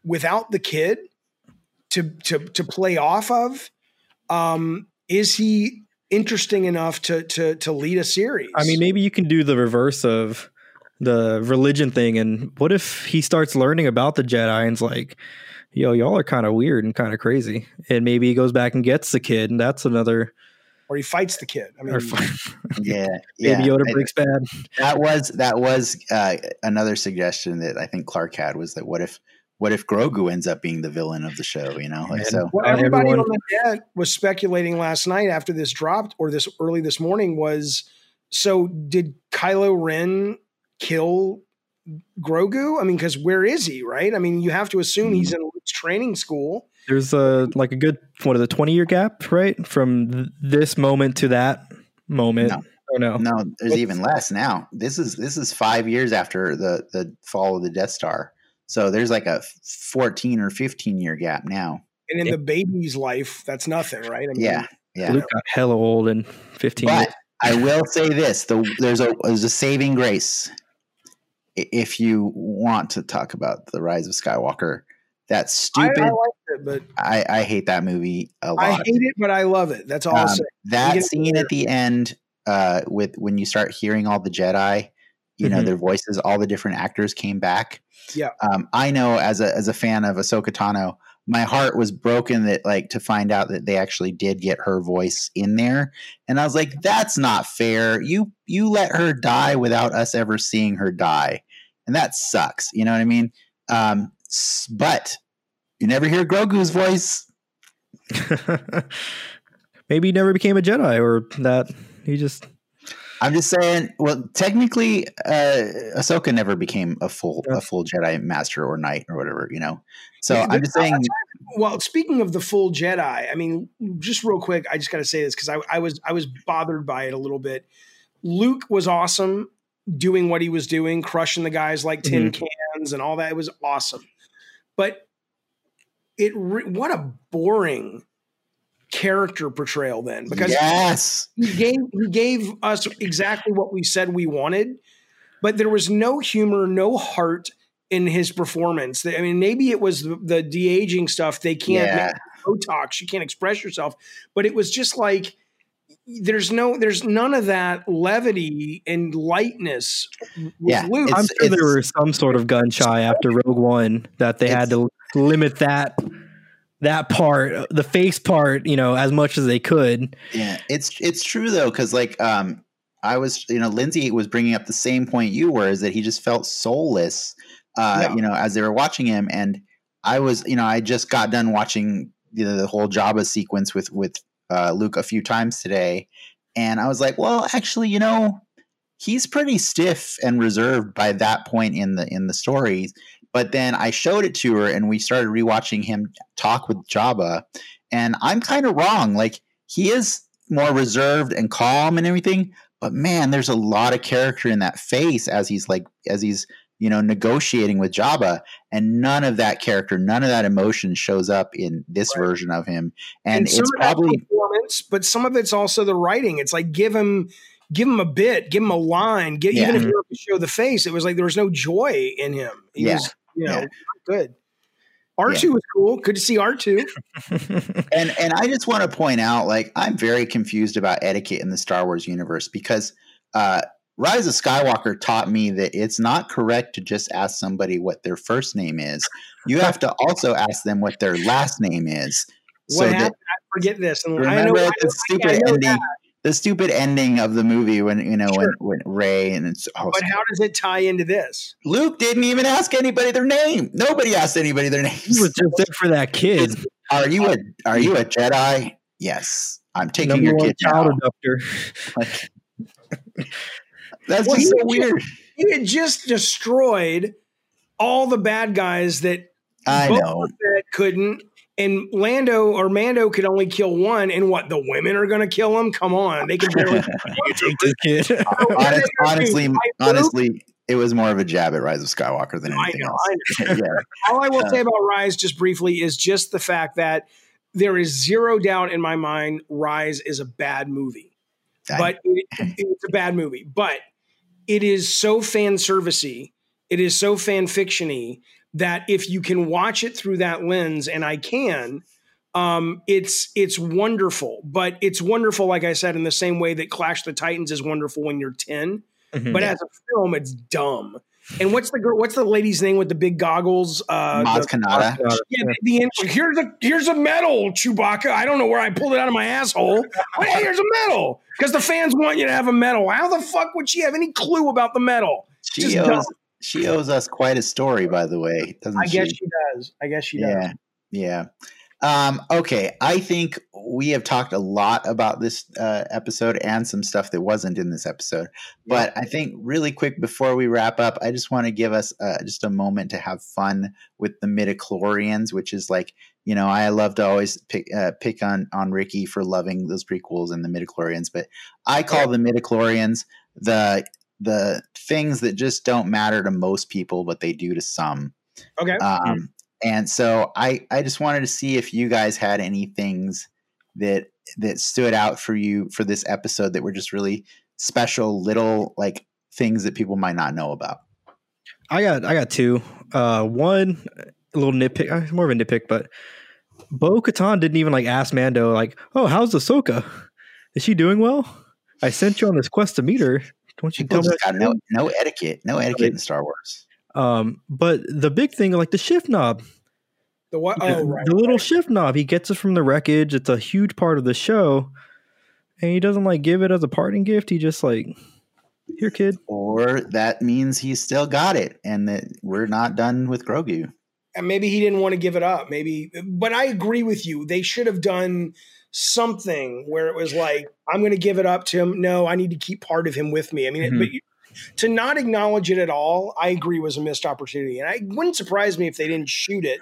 without the kid to to to play off of, um, is he interesting enough to to to lead a series? I mean, maybe you can do the reverse of the religion thing. And what if he starts learning about the Jedi and's like, yo, y'all are kind of weird and kind of crazy. And maybe he goes back and gets the kid, and that's another or he fights the kid. I mean, yeah, yeah. Baby Yoda breaks bad. That was that was uh, another suggestion that I think Clark had was that what if what if Grogu ends up being the villain of the show? You know, like so. What everybody everyone, on the net was speculating last night after this dropped or this early this morning was so did Kylo Ren kill Grogu? I mean, because where is he? Right? I mean, you have to assume he's hmm. in training school there's a like a good what is a 20 year gap, right? From th- this moment to that moment. No. Or no, no, there's even less now. This is this is five years after the the fall of the Death Star, so there's like a 14 or 15 year gap now. And in yeah. the baby's life, that's nothing, right? I mean, yeah, yeah. Luke got hella old in 15 but years. I will say this: the, there's a there's a saving grace. If you want to talk about the rise of Skywalker, that stupid. I, I it, but I, I, hate that movie a lot. I hate it, but I love it. That's all um, That scene at the end, uh, with when you start hearing all the Jedi, you mm-hmm. know their voices, all the different actors came back. Yeah, um, I know as a as a fan of Ahsoka Tano, my heart was broken that like to find out that they actually did get her voice in there, and I was like, that's not fair. You you let her die without us ever seeing her die, and that sucks. You know what I mean? Um, but you never hear Grogu's voice. Maybe he never became a Jedi, or that he just. I'm just saying. Well, technically, uh, Ahsoka never became a full a full Jedi Master or Knight or whatever, you know. So yeah, I'm just saying. Well, speaking of the full Jedi, I mean, just real quick, I just got to say this because I, I was I was bothered by it a little bit. Luke was awesome doing what he was doing, crushing the guys like tin mm-hmm. cans and all that. It was awesome. But it re- what a boring character portrayal then because yes he gave he gave us exactly what we said we wanted but there was no humor no heart in his performance. I mean, maybe it was the, the de aging stuff. They can't Yeah. Botox. You can't express yourself, but it was just like there's no, there's none of that levity and lightness. With Yeah, Luke. it's- I'm sure there was some sort of gun shy after Rogue One that they had to limit that that part, the face part, you know, as much as they could. Yeah, it's it's true though, because like um, I was, you know, Lindsay was bringing up the same point you were, is that he just felt soulless, uh, Yeah. you know, as they were watching him, and I was, you know, I just got done watching the, the whole Jabba sequence with with uh, Luke a few times today, and I was like, well, actually, you know, he's pretty stiff and reserved by that point in the in the story. But then I showed it to her, and we started rewatching him talk with Jabba, and I'm kind of wrong. Like he is more reserved and calm and everything, but man, there's a lot of character in that face as he's like as he's you know negotiating with Jabba, and none of that character, none of that emotion shows up in this Right. version of him, and, some it's probably performance, but some of it's also the writing. It's like give him give him a bit, give him a line, get, Yeah. even if you don't show the face. It was like there was no joy in him. He Yeah. was, you know, Yeah. good. R two was cool. Good to see R two. and and I just want to point out, like, I'm very confused about etiquette in the Star Wars universe because uh, Rise of Skywalker taught me that it's not correct to just ask somebody what their first name is. You have to also ask them what their last name is. So What that? I forget this. And I know, remember I the know- stupid I know ending, that, the stupid ending of the movie when you know Sure. when when Ray and it's oh, but how does it tie into this? Luke didn't even ask anybody their name. Nobody asked anybody their name. He was just there for that kid. Are you a Are you a Jedi? Yes, I'm taking Number your one kid child now. abductor. Like, that's Well, just so he- weird. He had just destroyed all the bad guys that I Boba know. Fett couldn't, and Lando or Mando could only kill one. And what the women are going to kill him? Come on, they can barely. Take this kid. Honest, honestly, honestly, it was more of a jab at Rise of Skywalker than I anything know, else. I know. yeah, All I will Uh, say about Rise, just briefly, is just the fact that there is zero doubt in my mind Rise is a bad movie. I- But it, it's a bad movie. But it is so fan servicey, it is so fan fictiony that if you can watch it through that lens, and I can, um, it's it's wonderful. But it's wonderful, like I said, in the same way that Clash of the Titans is wonderful when you're 10. Mhm. But Yeah. as a film, it's dumb. And what's the girl? What's the lady's name with the big goggles? Uh, Maz the- Kanata. yeah, the, the in- here's a here's a medal, Chewbacca. I don't know where I pulled it out of my asshole. But hey, here's a medal because the fans want you to have a medal. How the fuck would she have any clue about the medal? She Just owes dumb. She owes us quite a story, by the way, doesn't I she? guess she does. I guess she does. yeah, yeah. Um, okay, I think we have talked a lot about this uh, episode and some stuff that wasn't in this episode. But I think really quick before we wrap up, I just want to give us uh, just a moment to have fun with the midichlorians, which is like you know I love to always pick uh, pick on on Ricky for loving those prequels and the midichlorians, but I call the midichlorians the the things that just don't matter to most people, but they do to some. Okay. Um, and so I I just wanted to see if you guys had any things that that stood out for you for this episode that were just really special little like things that people might not know about. I got I got two. Uh, one a little nitpick, uh, more of a nitpick, but Bo Katan didn't even like ask Mando like, "Oh, how's Ahsoka? Is she doing well? I sent you on this quest to meet her. Don't you People tell me?" just got no no etiquette, no etiquette in Star Wars. Um, but the big thing, like the shift knob, The what? the, Oh, right. the little shift knob, he gets it from the wreckage. It's a huge part of the show, and he doesn't like give it as a parting gift. He just like, here, kid. Or that means he's still got it, and that we're not done with Grogu. and maybe he didn't want to give it up. Maybe, but I agree with you. They should have done something where it was like, I'm going to give it up to him. No, I need to keep part of him with me. I mean, Mhm. but to not acknowledge it at all, I agree was a missed opportunity. And I wouldn't surprise me if they didn't shoot it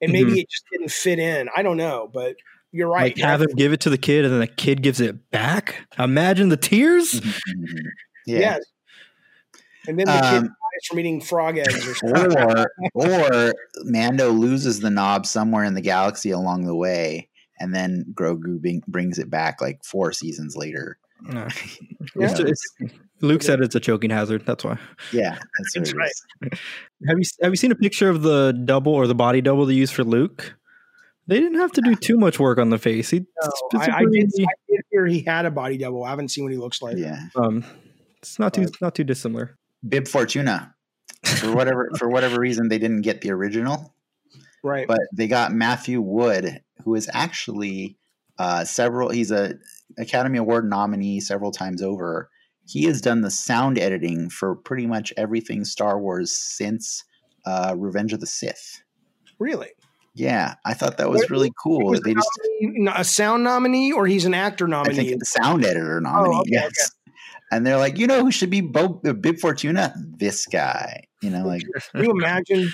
and maybe it just didn't fit in. I don't know, but you're right. Like have him give it to the kid, and then the kid gives it back. Imagine the tears. yeah. Yes. And then the kid Um, dies from eating frog eggs or something. or or Mando loses the knob somewhere in the galaxy along the way, and then Grogu bring, brings it back like four seasons later. No. Yeah. It's, it's, Luke said it's a choking hazard. That's why. Yeah, that's, that's right. Have you have you seen a picture of the double or the body double they used for Luke? They didn't have to do too much work on the face. He no, I, I, did, I, did, hear he had a body double. I haven't seen what he looks like. Yeah, um, it's not too not too dissimilar. Bib Fortuna, for whatever for whatever reason, they didn't get the original. Right, but they got Matthew Wood, who is actually uh, several. He's a Academy Award nominee several times over. He has done the sound editing for pretty much everything Star Wars since uh, Revenge of the Sith. Really? Yeah, I thought that was really cool. Was they just a sound nominee or he's an actor nominee. I think sound editor nominee. Oh, okay, yes. Okay and they're like, you know, who should be Bo- uh, Bib Fortuna? This guy. You know, like, Can you imagine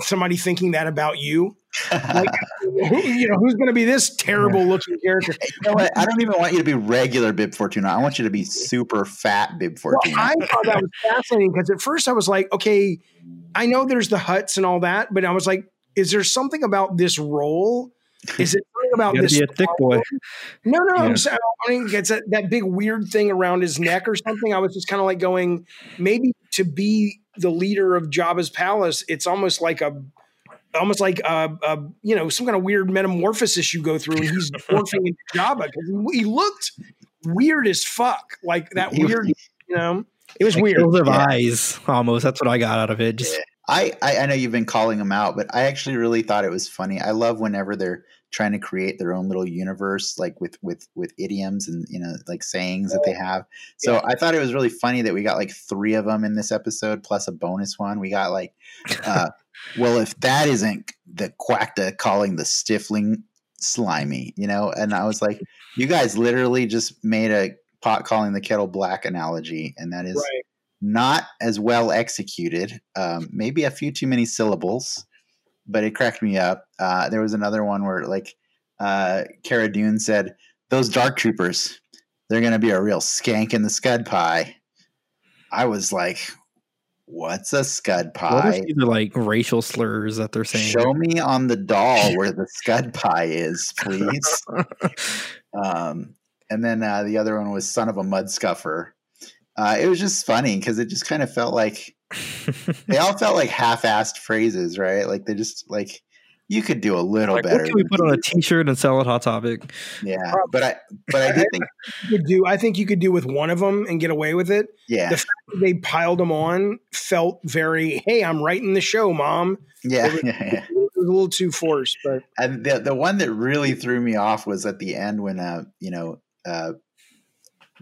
somebody thinking that about you? Like, you know, who's going to be this terrible looking character? You know I don't even want you to be regular Bib Fortuna. I want you to be super fat Bib Fortuna. Well, I thought that was fascinating because at first I was like, okay, I know there's the Hutts and all that, but I was like, is there something about this role? Is it something about this? Be a thick boy. No, no. Yeah. I'm saying, I mean, it's that, that big weird thing around his neck or something. I was just kind of like going, maybe to be the leader of Jabba's palace, it's almost like a almost like a, a, you know some kind of weird metamorphosis you go through and he's morphing into Jabba because he looked weird as fuck like that weird you know? It was like weird. of yeah. eyes almost. That's what I got out of it. Just I, I know you've been calling them out, but I actually really thought it was funny. I love whenever they're trying to create their own little universe, like with with with idioms and you know like sayings that they have. So yeah. I thought it was really funny that we got like three of them in this episode, plus a bonus one. We got like, uh, well, if that isn't the quackta calling the stifling slimy, you know, and I was like, you guys literally just made a pot calling the kettle black analogy, and that is. Right not as well executed. Um, maybe a few too many syllables, but it cracked me up. Uh, there was another one where, like, uh, Cara Dune said, "Those Dark Troopers, they're going to be a real skank in the scud pie." I was like, "What's a scud pie?" What are like racial slurs that they're saying? Show me on the doll where the scud pie is, please. um, and then uh, the other one was "son of a mud scuffer." uh, it was just funny because it just kind of felt like they all felt like half-assed phrases, right? Like they just like you could do a little like, better. What can we put on a T-shirt and sell it Hot Topic? Yeah, but I but I did think you could do. I think you could do with one of them and get away with it. Yeah, the fact that they piled them on felt very. Hey, I'm writing the show, mom. Yeah, it was, yeah, yeah. It was a little too forced, but and the the one that really threw me off was at the end when uh you know uh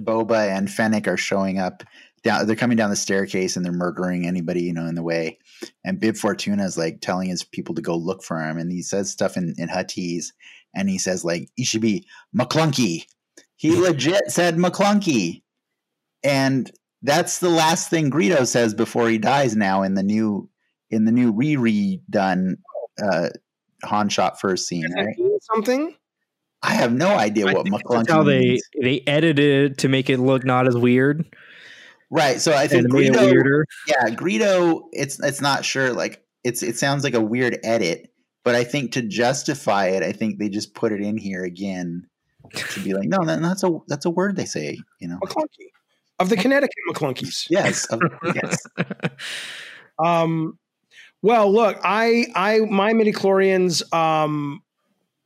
Boba and Fennec are showing up down. They're coming down the staircase and they're murdering anybody you know in the way. And Bib Fortuna is like telling his people to go look for him, and he says stuff in in Huttese, and he says like he should be McClunky. He legit said McClunky, and that's the last thing Greedo says before he dies. Now in the new in the new re redone uh, Han shot first scene, right? Something. I have no idea I what McClunky. how they they edited it to make it look not as weird. Right. So I think Greedo, weirder. Yeah, Greedo. It's it's not sure. Like it's it sounds like a weird edit, but I think to justify it, I think they just put it in here again to be like, no, that, that's a that's a word they say. You know, McClunky of the Connecticut McClunkies. Yes. Of, yes. um. Well, look, I I my midichlorians um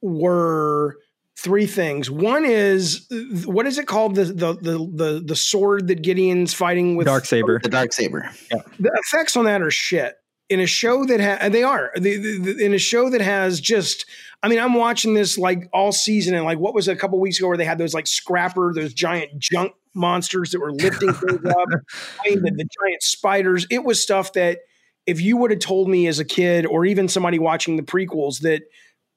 were three things. One is what is it called? The the the the, the sword that Gideon's fighting with dark saber. The dark saber. Yeah. The effects on that are shit. In a show that has, they are the, the, the, in a show that has just. I mean, I'm watching this like all season, and like what was it, a couple weeks ago where they had those like scrapper, those giant junk monsters that were lifting things up, I mean, the, the giant spiders. It was stuff that if you would have told me as a kid, or even somebody watching the prequels, that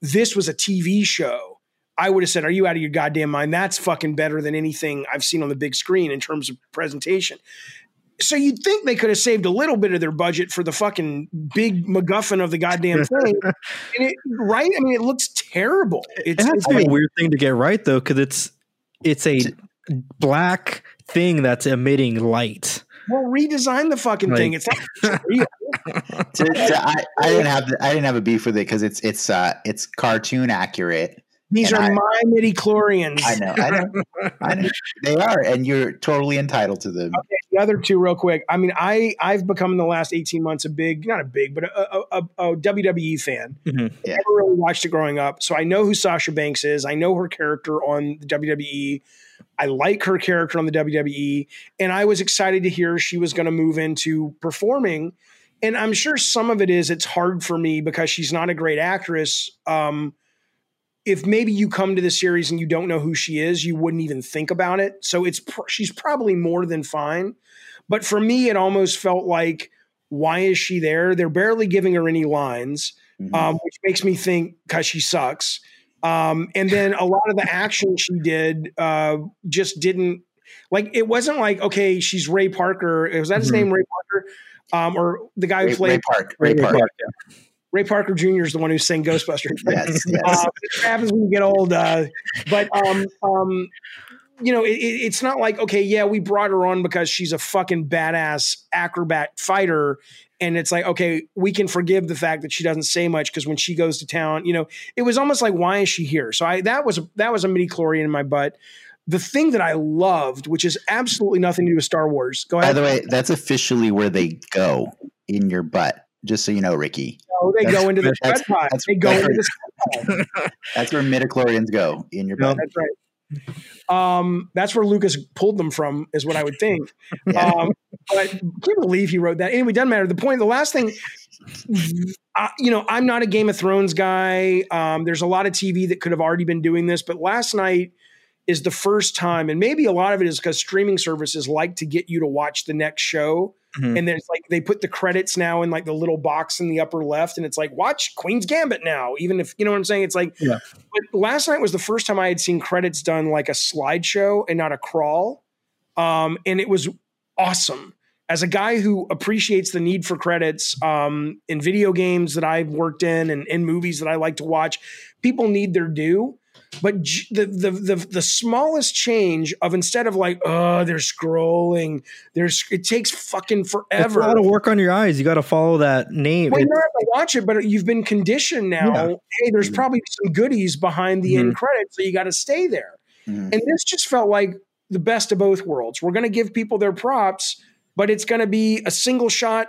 this was a TV show I would have said, Are you out of your goddamn mind? That's fucking better than anything I've seen on the big screen in terms of presentation. So you'd think they could have saved a little bit of their budget for the fucking big MacGuffin of the goddamn thing, it, right? I mean, it looks terrible. It's, it has to be a weird thing to get right though, because it's it's a black thing that's emitting light. Well, redesign the fucking like, thing. It's not real. to, to, I, I, didn't have I didn't have a beef with it because it's it's uh it's cartoon accurate these and are I, my midi chlorians. I know, I know, I know. They are, and you're totally entitled to them. Okay, the other two real quick. I mean, I I've become in the last eighteen months a big, not a big, but a, a, a WWE fan. Mm-hmm. Yeah. Never really watched it growing up, so I know who Sasha Banks is. I know her character on the WWE. I like her character on the WWE, and I was excited to hear she was going to move into performing. And I'm sure some of it is it's hard for me because she's not a great actress. Um, if maybe you come to the series and you don't know who she is, you wouldn't even think about it. So it's she's probably more than fine. But for me, it almost felt like, why is she there? They're barely giving her any lines, mm-hmm. um, which makes me think because she sucks. Um, and then a lot of the action she did uh, just didn't like. It wasn't like okay, she's Ray Parker. Was that his mm-hmm. name, Ray Parker, um, or the guy who Ray, played Ray Park? Ray, Ray Park. Park yeah. Ray Parker Jr. is the one who sang Ghostbusters. yes, yes. Uh, it happens when you get old. Uh, but um, um, you know, it, it's not like okay, yeah, we brought her on because she's a fucking badass acrobat fighter, and it's like okay, we can forgive the fact that she doesn't say much because when she goes to town, you know, it was almost like why is she here? So I that was that was a midi chlorian in my butt. The thing that I loved, which is absolutely nothing to do with Star Wars. Go ahead. By the way, that's officially where they go in your butt just so you know, Ricky. No, they that's, go into the spread pot. They go into the. That's where midichlorians go in your butt. That's right. Um, that's where Lucas pulled them from, is what I would think. yeah. um, but I can't believe he wrote that. Anyway, doesn't matter. The point, the last thing, uh, you know, I'm not a Game of Thrones guy. Um, there's a lot of TV that could have already been doing this, but last night is the first time, and maybe a lot of it is because streaming services like to get you to watch the next show Mm-hmm. And there's like they put the credits now in like the little box in the upper left, and it's like watch Queen's Gambit now. Even if you know what I'm saying, it's like. Yeah. But last night was the first time I had seen credits done like a slideshow and not a crawl, um, and it was awesome. As a guy who appreciates the need for credits um, in video games that I've worked in and in movies that I like to watch, people need their due. But the, the the the smallest change of instead of like oh they're scrolling, there's it takes fucking forever. It's a lot of work on your eyes. You got to follow that name. Well, you don't have to watch it, but you've been conditioned now. Yeah. Hey, there's mm-hmm. probably some goodies behind the mm-hmm. end credits, so you got to stay there. Mm-hmm. And this just felt like the best of both worlds. We're going to give people their props, but it's going to be a single shot,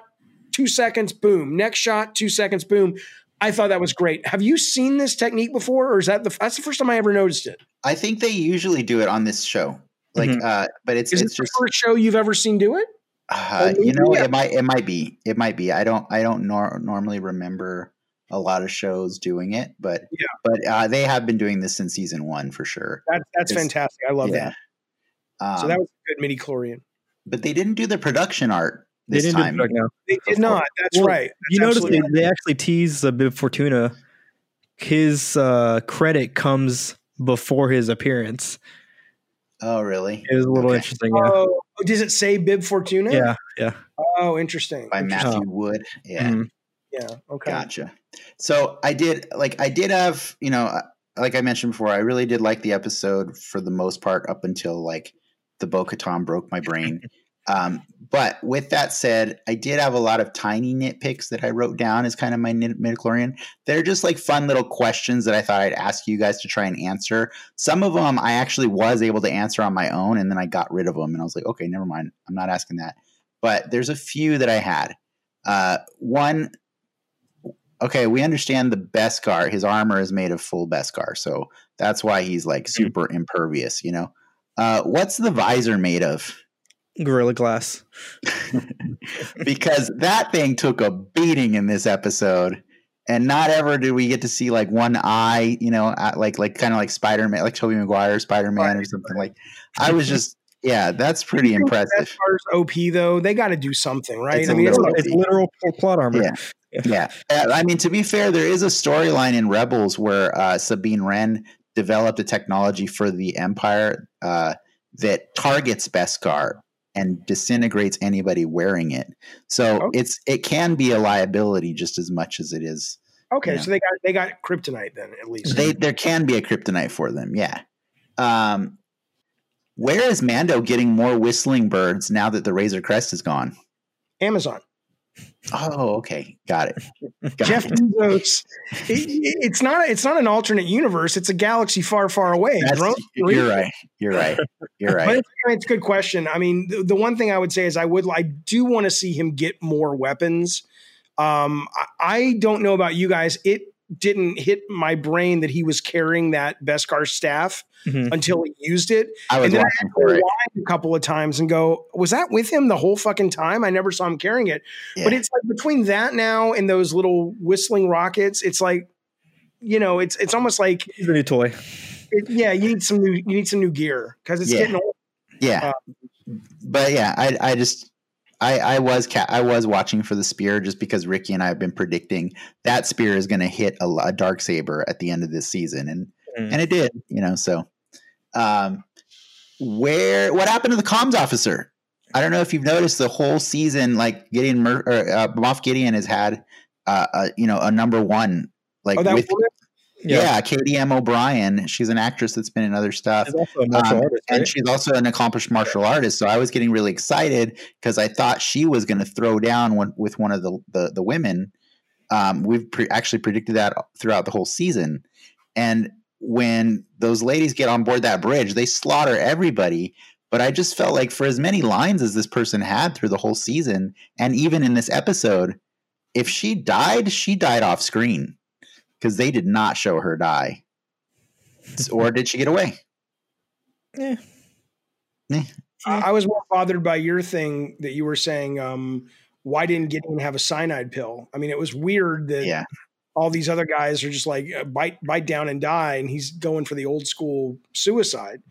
two seconds, boom. Next shot, two seconds, boom. I thought that was great. Have you seen this technique before, or is that the that's the first time I ever noticed it? I think they usually do it on this show, like, mm-hmm. uh, but it's is it's it just the first show you've ever seen do it. Uh, you know, yeah. it might it might be it might be. I don't I don't nor- normally remember a lot of shows doing it, but yeah, but uh, they have been doing this since season one for sure. That, that's it's, fantastic. I love yeah. that. Um, so that was a good midi chlorian. But they didn't do the production art this they time. No. They did not. That's well, right. That's you notice they, they, actually tease a Bib Fortuna. His uh, credit comes before his appearance. Oh, really? It was a little okay. interesting. Yeah. Oh, does it say Bib Fortuna? Yeah, yeah. Oh, interesting. By interesting. Matthew Wood. Yeah. Mm-hmm. Yeah. Okay. Gotcha. So I did like I did have you know like I mentioned before I really did like the episode for the most part up until like the Bo Katan broke my brain. Um, but with that said, I did have a lot of tiny nitpicks that I wrote down as kind of my midichlorian. They're just like fun little questions that I thought I'd ask you guys to try and answer. Some of them I actually was able to answer on my own, and then I got rid of them, and I was like, okay, never mind. I'm not asking that. But there's a few that I had. Uh, one, okay, we understand the Beskar. His armor is made of full Beskar, so that's why he's like mm-hmm. super impervious. You know, uh, what's the visor made of? Gorilla Glass. because that thing took a beating in this episode. And not ever did we get to see like one eye, you know, like like kind of like Spider Man, like Tobey Maguire, Spider Man, or something like. I was just, yeah, that's pretty impressive. As far as OP though, they got to do something, right? It's I mean, it's, it's, literal plot armor. Yeah. Yeah. yeah. Uh, I mean, to be fair, there is a storyline in Rebels where uh, Sabine Wren developed a technology for the Empire uh, that targets Beskar and disintegrates anybody wearing it. So okay. it's it can be a liability just as much as it is. Okay, you know. so they got they got kryptonite then at least. They there can be a kryptonite for them, yeah. Um, where is Mando getting more whistling birds now that the Razor Crest is gone? Amazon. Oh, okay, got it. Got Jeff it. Bezos. It, it's not. It's not an alternate universe. It's a galaxy far, far away. you're right. You're right. You're right. But it's, it's, a good question. I mean, the, the, one thing I would say is I would I do want to see him get more weapons. Um, I, I, don't know about you guys. It didn't hit my brain that he was carrying that Beskar staff mm-hmm. until he used it. I was and then watching I for it a couple of times and go, was that with him the whole fucking time? I never saw him carrying it. Yeah. But it's like between that now and those little whistling rockets, it's like, you know, it's it's almost like he's a new toy. It, yeah, you need some new you need some new gear because it's yeah. getting old. Yeah, uh, but yeah, I I just I, I was ca- I was watching for the spear just because Ricky and I have been predicting that spear is going to hit a, a dark saber at the end of this season, and mm. and it did, you know. So, um, where what happened to the comms officer? I don't know if you've noticed the whole season, like Gideon Mur- or, uh, Moff Gideon has had, uh, a, you know, a number one, like oh, with, yeah. yeah, Katy M. O'Brian. She's an actress that's been in other stuff. Um, artist, right? And she's also an accomplished martial artist. So I was getting really excited because I thought she was going to throw down one, with one of the, the, the women. Um, we've pre- actually predicted that throughout the whole season. And when those ladies get on board that bridge, they slaughter everybody. But I just felt like for as many lines as this person had through the whole season, and even in this episode, if she died, she died off screen because they did not show her die. or did she get away? Yeah. Eh. I was more bothered by your thing that you were saying. Um, why didn't Gideon have a cyanide pill? I mean, it was weird that yeah. all these other guys are just like uh, bite bite down and die, and he's going for the old school suicide.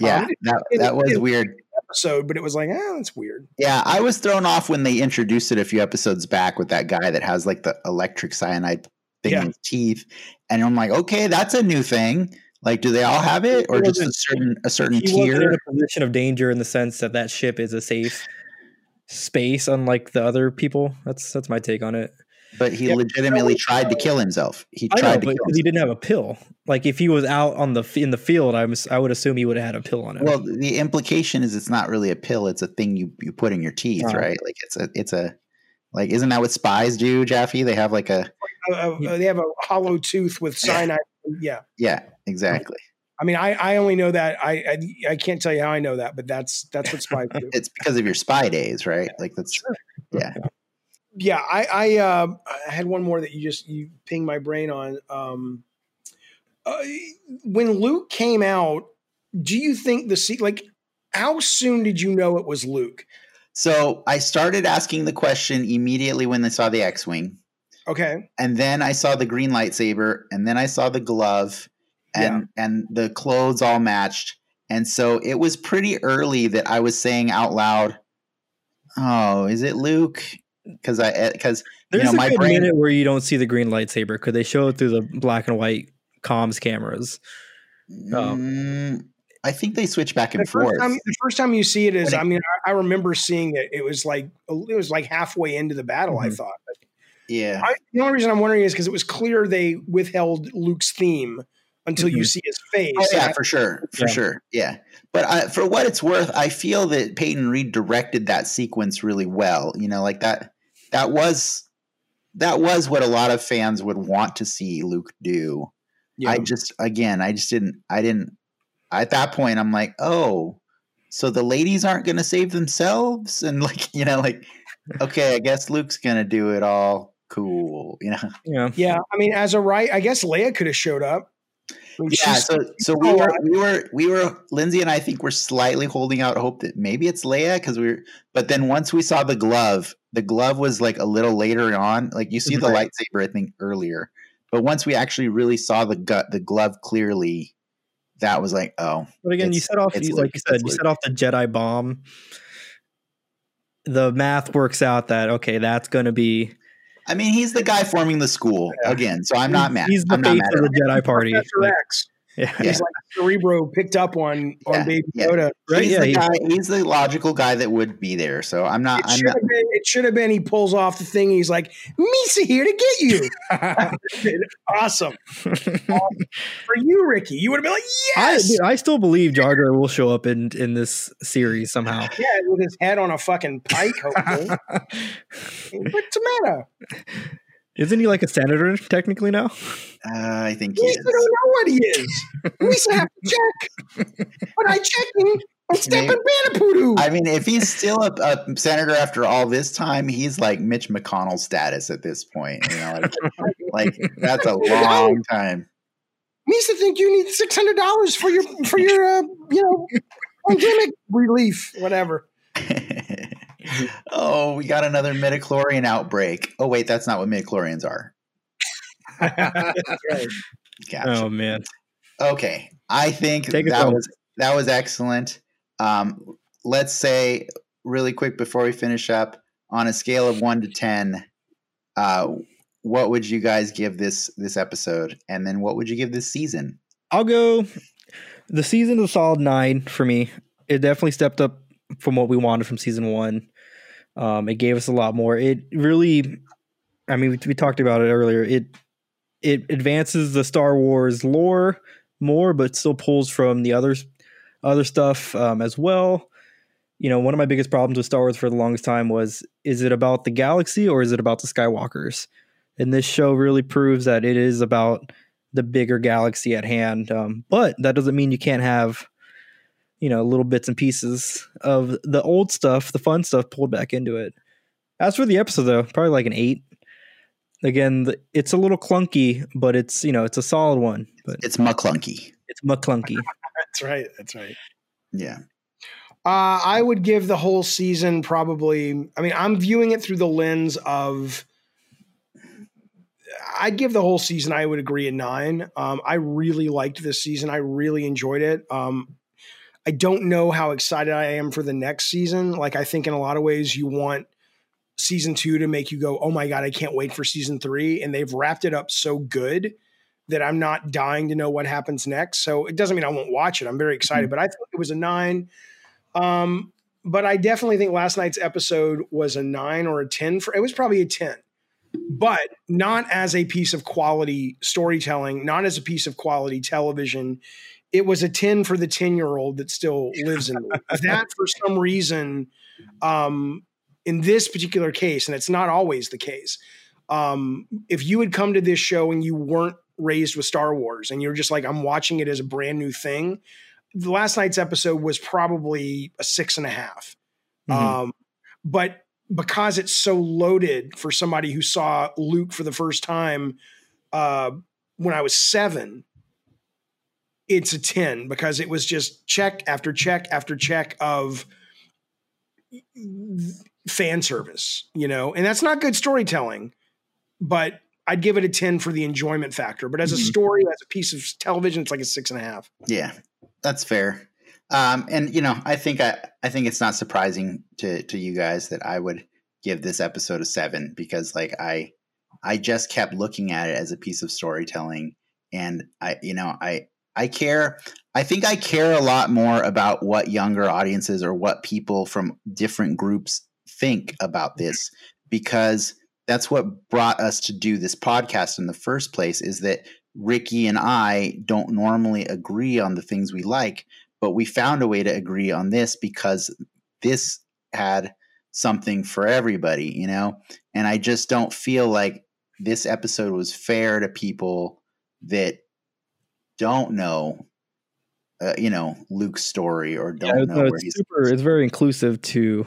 Yeah, um, that it, that was it, weird episode, but it was like, ah, that's weird. Yeah, I was thrown off when they introduced it a few episodes back with that guy that has like the electric cyanide thing yeah. in his teeth. And I'm like, okay, that's a new thing. Like, do they all have it, or just a certain a certain tier? in a position of danger in the sense that that ship is a safe space, unlike the other people. That's that's my take on it. But he yeah. legitimately tried to kill himself. He tried know, to because he didn't have a pill. Like if he was out on the in the field, I was I would assume he would have had a pill on it. Well, the implication is it's not really a pill; it's a thing you you put in your teeth, oh. right? Like it's a it's a like isn't that what spies do, Jaffe? They have like a a, a, they have a hollow tooth with cyanide. Yeah. Yeah, exactly. I mean, I, I only know that I, I, I can't tell you how I know that, but that's that's what spies do. it's because of your spy days, right? Like that's sure. yeah. Yeah, I I, uh, I had one more that you just you ping my brain on. Um, uh, when Luke came out, do you think the seat like how soon did you know it was Luke? So I started asking the question immediately when they saw the X-wing. Okay. And then I saw the green lightsaber, and then I saw the glove, and yeah. and the clothes all matched. And so it was pretty early that I was saying out loud, "Oh, is it Luke?" Because I because eh, you know my brain minute where you don't see the green lightsaber. Could they show it through the black and white comms cameras? Mm, I think they switch back and the forth. Time, the first time you see it is, I mean, I, I, remember seeing it. It was like it was like halfway into the battle. Mm-hmm. I thought. But yeah. I, the only reason I'm wondering is because it was clear they withheld Luke's theme until mm-hmm. you see his face. Oh, yeah, for sure. For yeah. sure. Yeah. But I, for what it's worth, I feel that Peyton Reed directed that sequence really well. You know, like that, that was, that was what a lot of fans would want to see Luke do. Yeah. I just, again, I just didn't, I didn't, at that point, I'm like, oh, so the ladies aren't going to save themselves? And like, you know, like, okay, I guess Luke's going to do it all cool, you know. Yeah, yeah. I mean, as a right, I guess Leia could have showed up. Yeah, so so we oh, were we were we were Lindsay and I think we're slightly holding out hope that maybe it's Leia because we are but then once we saw the glove, the glove was like a little later on. Like you see the right. lightsaber, I think earlier, but once we actually really saw the gut, the glove clearly, that was like, oh. But again, you set off, you, like you said, you set off the Jedi bomb. The math works out that okay, that's going to be I mean, he's the guy forming the school yeah. again, so I'm not mad. He's the I'm face of the Jedi Party. Professor X. Yeah. He's like Cerebro picked up on on yeah, Baby Yoda. Right? He's, yeah, the he's, guy, he's the logical guy that would be there. So I'm not. It I'm should, not, have been, it should have been. He pulls off the thing. He's like, "Misa here to get you." awesome. awesome. for you, Ricky. You would have been like, "Yes." I, dude, I still believe Jar Jar will show up in in this series somehow. Yeah, with his head on a fucking pike. Hopefully. What's the matter? Isn't he like a senator technically now? Uh, I think he don't know what he is. We used to have to check. But I checking stepping Banapoodo. I mean, if he's still a, a, senator after all this time, he's like Mitch McConnell status at this point. You know, like, like that's a long time. Needs to think you need six hundred dollars for your for your uh, you know pandemic relief, whatever. Oh, we got another midichlorian outbreak. Oh wait, that's not what midichlorians are. right. Gotcha. Oh man. Okay, I think Take that was that was excellent. Um, let's say really quick before we finish up, on a scale of one to ten, uh, what would you guys give this this episode, and then what would you give this season? I'll go. The season is a solid nine for me. It definitely stepped up from what we wanted from season one. Um, it gave us a lot more. It really, I mean, we, we talked about it earlier. It it advances the Star Wars lore more, but still pulls from the others other stuff um, as well. You know, one of my biggest problems with Star Wars for the longest time was is it about the galaxy or is it about the Skywalkers? And this show really proves that it is about the bigger galaxy at hand. Um, but that doesn't mean you can't have, you know, little bits and pieces of the old stuff, the fun stuff pulled back into it. As for the episode, though, probably like an eight again, it's a little clunky, but it's you know it's a solid one. But it's McClunky. It's McClunky. that's right. That's right. Yeah. Uh, I would give the whole season probably. I mean, I'm viewing it through the lens of. I'd give the whole season. I would agree a nine. Um, I really liked this season. I really enjoyed it. Um, I don't know how excited I am for the next season. Like I think in a lot of ways you want season two to make you go, oh my God, I can't wait for season three. And they've wrapped it up so good that I'm not dying to know what happens next. So it doesn't mean I won't watch it. I'm very excited, mm-hmm. but I thought it was a nine. Um, but I definitely think last night's episode was a nine or a 10 for it was probably a 10, but not as a piece of quality storytelling, not as a piece of quality television. It was a 10 for the 10 year old that still lives in me. that for some reason um, in this particular case, and it's not always the case, um, if you had come to this show and you weren't raised with Star Wars and you're just like, I'm watching it as a brand new thing, the last night's episode was probably a six and a half. Mm-hmm. Um, but because it's so loaded for somebody who saw Luke for the first time uh, when I was seven, it's a 10 because it was just check after check after check of fan service, you know, and that's not good storytelling, but I'd give it a 10 for the enjoyment factor. But as a mm-hmm. story, as a piece of television, it's like a six and a half. Yeah, that's fair. Um, and you know, I think I, I think it's not surprising to to you guys that I would give this episode a seven because like I I just kept looking at it as a piece of storytelling and I you know I I care I think I care a lot more about what younger audiences or what people from different groups think about this because that's what brought us to do this podcast in the first place is that Ricky and I don't normally agree on the things we like, but we found a way to agree on this because this had something for everybody, you know? And I just don't feel like this episode was fair to people that don't know uh, you know Luke's story or don't yeah, know no, it's super it's very inclusive to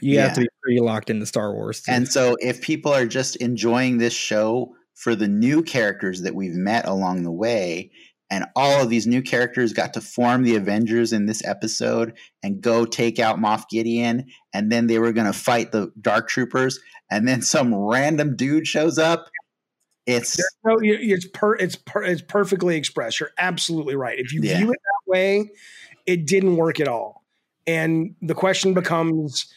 you yeah. have to be pretty locked into Star Wars. Too. And so, if people are just enjoying this show for the new characters that we've met along the way, and all of these new characters got to form the Avengers in this episode and go take out Moff Gideon, and then they were going to fight the Dark Troopers, and then some random dude shows up. It's no, it's per, it's per, it's perfectly expressed. You're absolutely right. If you yeah. view it that way, it didn't work at all. And the question becomes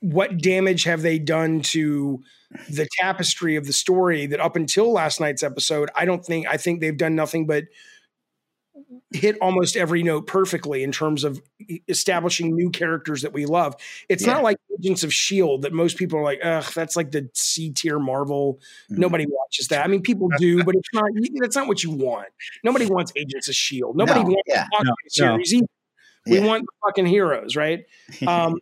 what damage have they done to the tapestry of the story that up until last night's episode i don't think i think they've done nothing but hit almost every note perfectly in terms of establishing new characters that we love. It's yeah. not like agents of shield that most people are like ugh that's like the c tier marvel. Mm-hmm. nobody watches that. I mean people do but it's not that's not what you want. Nobody wants agents of shield nobody no, wants yeah, no, series no. we yeah. want fucking heroes right? Um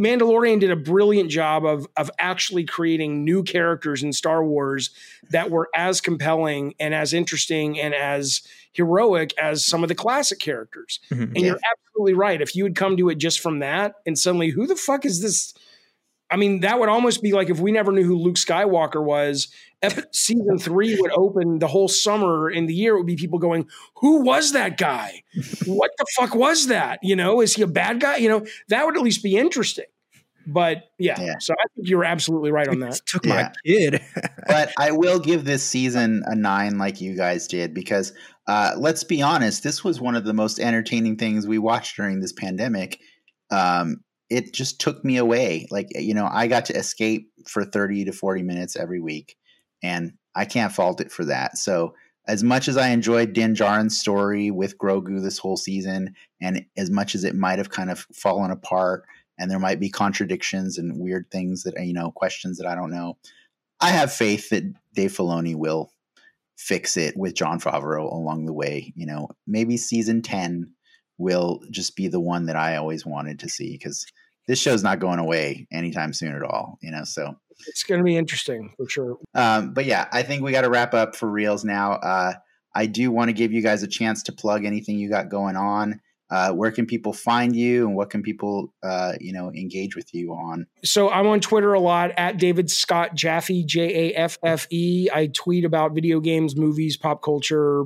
Mandalorian did a brilliant job of of actually creating new characters in Star Wars that were as compelling and as interesting and as heroic as some of the classic characters. Mm-hmm, and yeah. you're absolutely right. If you had come to it just from that, and suddenly, who the fuck is this? I mean, that would almost be like if we never knew who Luke Skywalker was. Season three would open the whole summer in the year. It would be people going, "Who was that guy? what the fuck was that? You know, is he a bad guy? You know, that would at least be interesting." But yeah, yeah. so I think you're absolutely right on that. took yeah. my kid. but I will give this season a nine, like you guys did, because uh, let's be honest, this was one of the most entertaining things we watched during this pandemic. Um, it just took me away. Like, eh, you know, I got to escape for 30 to 40 minutes every week, and I can't fault it for that. So, as much as I enjoyed Din Djarin's story with Grogu this whole season, and as much as it might have kind of fallen apart, and there might be contradictions and weird things that, eh, you know, questions that I don't know, I have faith that Dave Filoni will fix it with Jon Favreau along the way. You know, maybe season 10 will just be the one that I always wanted to see because this show's not going away anytime soon at all, you know. So it's going to be interesting for sure. Um, but yeah, I think we got to wrap up for reals now. Uh, I do want to give you guys a chance to plug anything you got going on. Uh, where can people find you and what can people uh, you know engage with you on so i'm on twitter a lot at david scott jaffe j-a-f-f-e i tweet about video games movies pop culture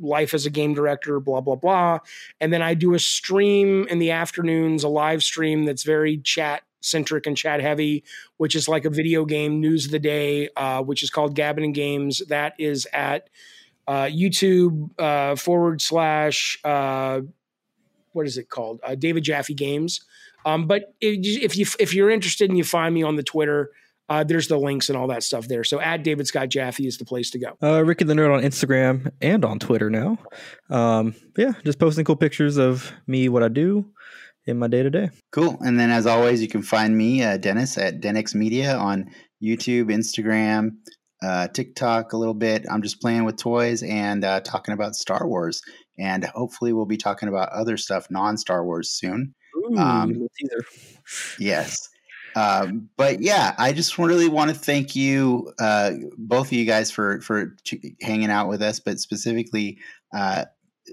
life as a game director, blah, blah, blah. And then I do a stream in the afternoons, a live stream that's very chat centric and chat heavy, which is like a video game news of the day, uh, which is called Gabbin and Games. That is at uh, YouTube uh, forward slash, uh, what is it called? Uh, David Jaffe Games. Um, but if you if you're interested and you find me on the Twitter, uh, there's the links and all that stuff there. So at David Scott Jaffe is the place to go. Uh, Ricky the Nerd on Instagram and on Twitter now. Um, yeah, just posting cool pictures of me, what I do in my day to day. Cool. And then as always, you can find me, uh, Dennis, at Denix Media on YouTube, Instagram, uh, TikTok a little bit. I'm just playing with toys and uh, talking about Star Wars. And hopefully, we'll be talking about other stuff non Star Wars soon. Ooh, um, yes. Um, but yeah, I just really want to thank you, uh, both of you guys, for for hanging out with us, but specifically uh,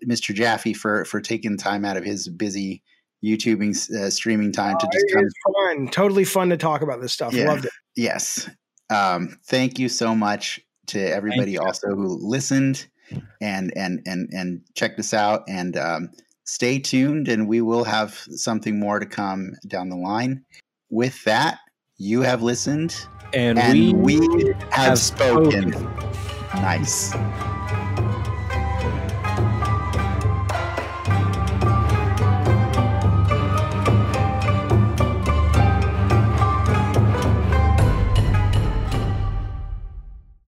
Mr. Jaffe for for taking time out of his busy YouTubing uh, streaming time to oh, just come. Fun, totally fun to talk about this stuff. Yeah. Loved it. Yes. Um, thank you so much to everybody also who listened and and and and checked us out and. Um, stay tuned and we will have something more to come down the line with that, you have listened and, and we, we, have, have spoken. spoken. Nice.